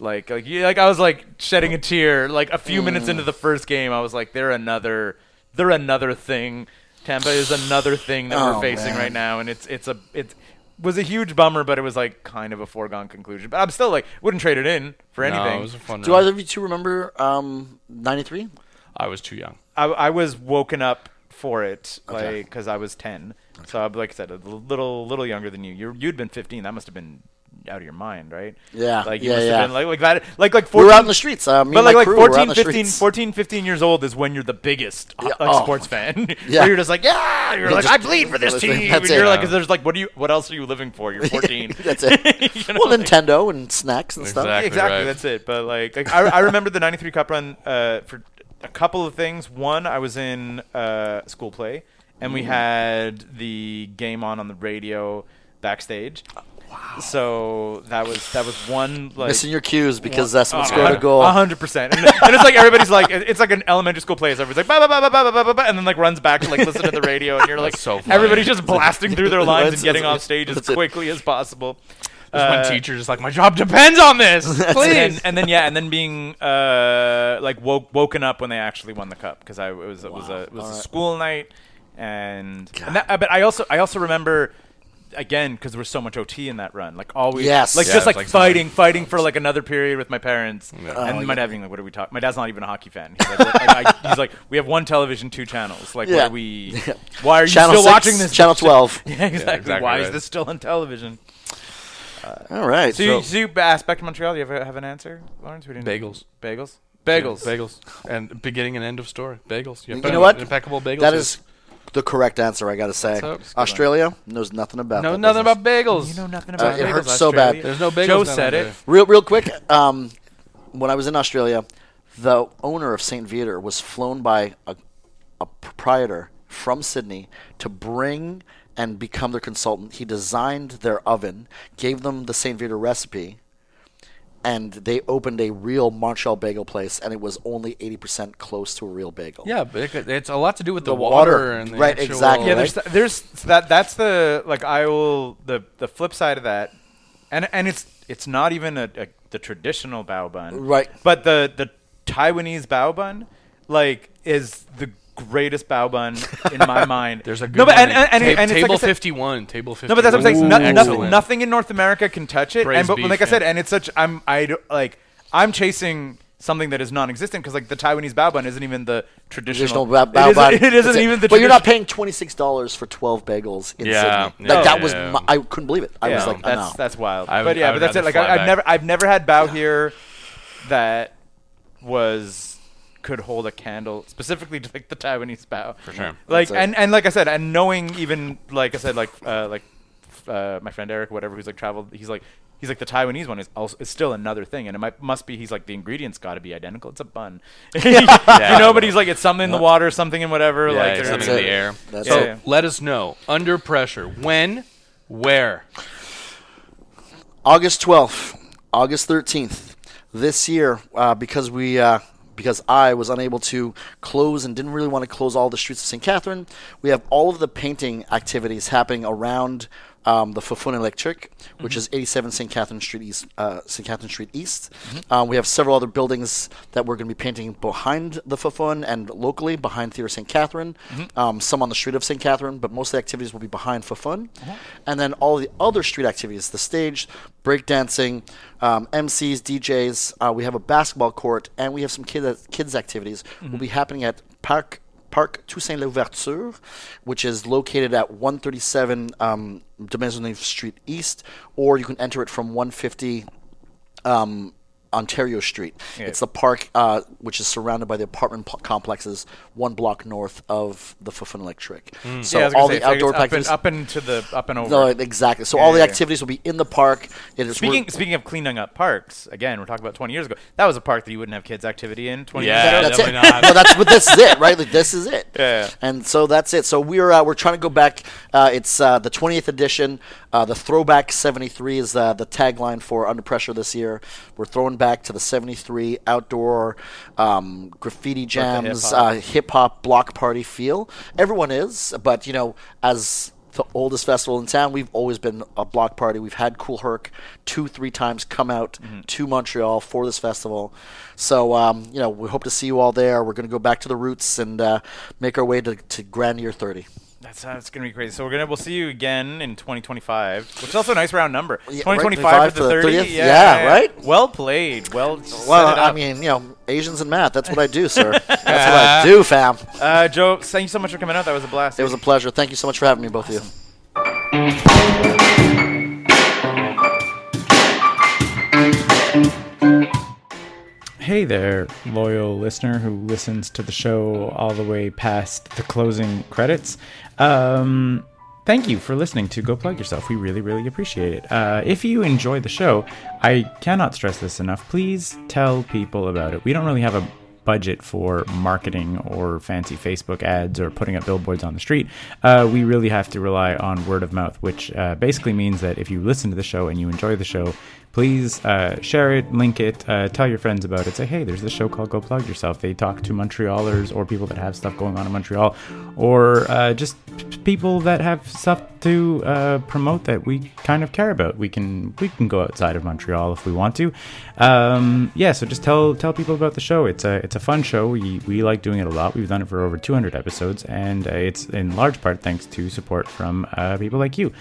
like like yeah, like I was like shedding a tear. Like a few minutes Mm. into the first game, I was like, they're another they're another thing. Tampa is another thing that Oh, we're facing man. right now, and it's it's a it was a huge bummer, but it was like kind of a foregone conclusion. But I'm still like wouldn't trade it in for No, anything. it was a fun do run. either of you two remember um, 93? I was too young. I, I was woken up for it, Okay. like because I was ten. So, I'm, like I said, a little little younger than you. You're, you'd been 15. That must have been out of your mind, right? Yeah, Like you yeah, must yeah. have been like like that, like like We were out in the streets. Uh, me but and like my like crew were out 14, the 15, 14, 15 years old is when you're the biggest uh, Yeah, like oh. sports fan. [laughs] Yeah. Where you're just like, yeah, you're Yeah, like, just- I bleed for this that's team. it. And you're it. like, there's like, what do you, what else are you living for? You're [laughs] 14. [laughs] That's it. You know, well, like- Nintendo and snacks and stuff. Exactly. exactly right. that's it but like, like I, I remember the 93 cup run uh, for a couple of things one i was in uh, school play and Mm. we had the game on on the radio backstage so that was that was one like missing your cues because one, that's what uh, scored a goal. hundred percent. And, it's like everybody's like it's like an elementary school play. So everybody's like ba ba ba ba ba ba ba, and then like runs back to like listen to the radio, and you're like so everybody's just blasting through their [laughs] lines and getting off stage as quickly as possible. There's uh, one teacher just like my job depends on this, [laughs] please. And, and, then yeah, and then being uh, like woke, woken up when they actually won the cup because I it was it wow. was a it was All a right. school night and, and that, but I also I also remember again because there was so much OT in that run, like always, Yes. like Yeah, just like, like fighting, fighting for like another period with my parents, Yeah. Oh, and my yeah. dad being like, "What are we talking?" My dad's not even a hockey fan. He's like, like, I, he's like, "We have one televition, two channels. Like, Yeah. what are we? [laughs] Why are you Channel still six, watching this? Channel 12. [laughs] Yeah, exactly. exactly Why is this still on television? Uh, All right. So, you, so you asked back to Montreal. Do you have, a, have an answer, Lawrence? We didn't. Bagels. Bagels. Bagels. Yeah, bagels. And beginning and end of story. Bagels. You have know what? Impeccable bagels. that is the correct answer, I got to say. That's up. Australia knows nothing about No, that nothing business. about bagels. You know nothing Uh, about it bagels, hurts so bad. There's no bagels. Joe said it. Real, real quick. Um, when I was in Australia, the owner of St. Viateur was flown by a, a proprietor from Sydney to bring and become their consultant. He designed their oven, gave them the St. Viateur recipe, and they opened a real Montreal bagel place, and it was only 80% close to a real bagel. Yeah, but it, it's a lot to do with the, The water. water, and the Right, actual- exactly. Yeah, right? there's there's that that's the like I will the the flip side of that, and and it's it's not even a, a the traditional bao bun, Right. But the the Taiwanese bao bun, like, is the greatest bao bun [laughs] in my mind. There's a good no, but and, and, and, Ta- and it's like table said- 51. Table 51. No, but that's what I'm saying. Ooh, No, nothing, nothing in North America can touch it. Braised and but beef, like I said, yeah. and it's such I'm I don't- like I'm chasing something that is non-existent because like the Taiwanese bao bun isn't even the traditional. Traditional ba- it bao isn't, bun. [laughs] it isn't That's even the. But you're not paying twenty six dollars for twelve bagels in Yeah, Sydney. yeah. Like, that Oh, was my, I couldn't believe it. I yeah, was like, that's no. that's wild. I but would- yeah, but that's it. Like I, I've never I've never had bao here that was could hold a candle specifically to like the Taiwanese bao. For sure. Like and and like I said, and knowing even like I said, like uh, like uh, my friend Eric, whatever, who's like traveled, he's like. He's like the Taiwanese one is also is still another thing, and it might must be. He's like the ingredients got to be identical. It's a bun, [laughs] [laughs] you know. But he's like it's something in the water, something in whatever. Yeah, like it's something in it. the air. That's so it. let us know under pressure when, where. August 12th, August 13th. This year, uh, because we uh, because I was unable to close and didn't really want to close all the streets of St. Catherine, we have all of the painting activities happening around um, the Foufounes Electriques, which is 87 St. Catherine Street East. Uh, St. Catherine Street East. Um, we have several other buildings that we're going to be painting behind the Foufounes and locally behind Theatre St. Catherine. Um, some on the street of St. Catherine, but most of the activities will be behind Foufounes. And then all the other street activities, the stage, breakdancing, um, MCs, DJs. Uh, we have a basketball court, and we have some kid, kids activities. Will be happening at Parc Parc Toussaint Louverture, which is located at 137 um, Maisonneuve Street East, or you can enter it from 150 um, Ontario Street. It's the park uh, which is surrounded by the apartment po- complexes one block north of the Foufounes Electriques. So Hmm. yeah, I was gonna all say, the so it's outdoor up and, activities. up into the up and over. no, exactly. So Yeah, all the yeah, yeah. activities will be in the park. It is Speaking we're- speaking of cleaning up parks, again, we're talking about 20 years ago. That was a park that you wouldn't have kids activity in 20 Yeah, years ago. that's definitely it. not. [laughs] No, that's but this is it, right? Like this is it. Yeah, yeah. And so that's it. So we're uh, we're trying to go back. Uh, it's uh, the 20th edition. Uh, the throwback 73 is uh, the tagline for Under Pressure this year. We're throwing back to the 73 outdoor um, graffiti jams, hip-hop. uh, block party feel. Everyone is, but you know, as the oldest festival in town, we've always been a block party. We've had Kool Herc two, three times come out Mm-hmm. to Montreal for this festival. So, um, you know, we hope to see you all there. We're going to go back to the roots and uh, make our way to, to Grand Year 30. That's uh, it's gonna be crazy. So we're gonna we'll see you again in 2025, which is also a nice round number. Yeah, 2025 right, for the 30. 30th? Yeah, right? Well played. Well. Well, I mean, you know, Asians and math. That's what I do, sir. [laughs] That's what I do, fam. uh, Joe, thank you so much for coming out. That was a blast. It was a pleasure. Thank you so much for having me, both of you. Hey there, loyal listener who listens to the show all the way past the closing credits. Um, thank you for listening to Go Plug Yourself. We really, really appreciate it. Uh, if you enjoy the show, I cannot stress this enough. Please tell people about it. We don't really have a budget for marketing or fancy Facebook ads or putting up billboards on the street. Uh, we really have to rely on word of mouth, which uh, basically means that if you listen to the show and you enjoy the show, please uh, share it, link it, uh, tell your friends about it. Say, hey, there's this show called Go Plug Yourself. They talk to Montrealers or people that have stuff going on in Montreal, or uh, just people that have stuff to uh, promote that we kind of care about. We can we can go outside of Montreal if we want to. Um, yeah, so just tell tell people about the show. It's a it's a fun show. We we like doing it a lot. We've done it for over 200 episodes, and uh, it's in large part thanks to support from uh, people like you.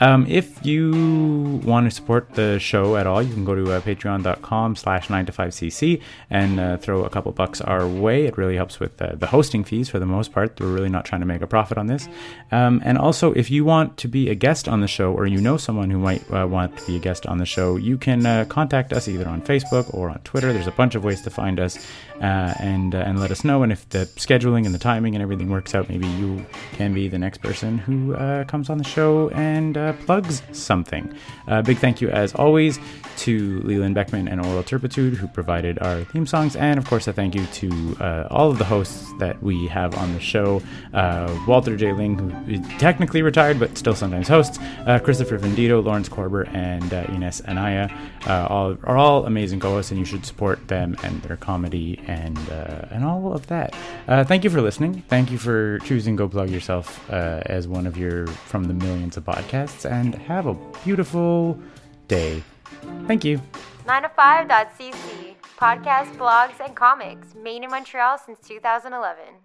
Um, if you want to support the show at all, you can go to uh, patreon.com slash 9 to 5cc and uh, throw a couple bucks our way. It really helps with uh, the hosting fees for the most part. We're really not trying to make a profit on this. Um, and also, if you want to be a guest on the show or you know someone who might uh, want to be a guest on the show, you can uh, contact us either on Facebook or on Twitter. There's a bunch of ways to find us uh, and, uh, and let us know. And if the scheduling and the timing and everything works out, maybe you can be the next person who uh, comes on the show and uh, plugs something. Uh, big thank you, as always, to Leland Beckman and Oral Turpitude, who provided our theme songs. And of course, a thank you to uh, all of the hosts that we have on the show Walter J. Ling, who is technically retired but still sometimes hosts, Christopher Vendito, Lawrence Korber, and Ines Anaya. All, are all amazing co hosts, and you should support them and their comedy and, uh, and all of that. Uh, thank you for listening. Thank you for choosing Go Plug Yourself uh, as one of your from the millions of podcasts, and have a beautiful day. Thank you. 9to5.cc. Podcasts, blogs, and comics. Made in Montreal since 2011.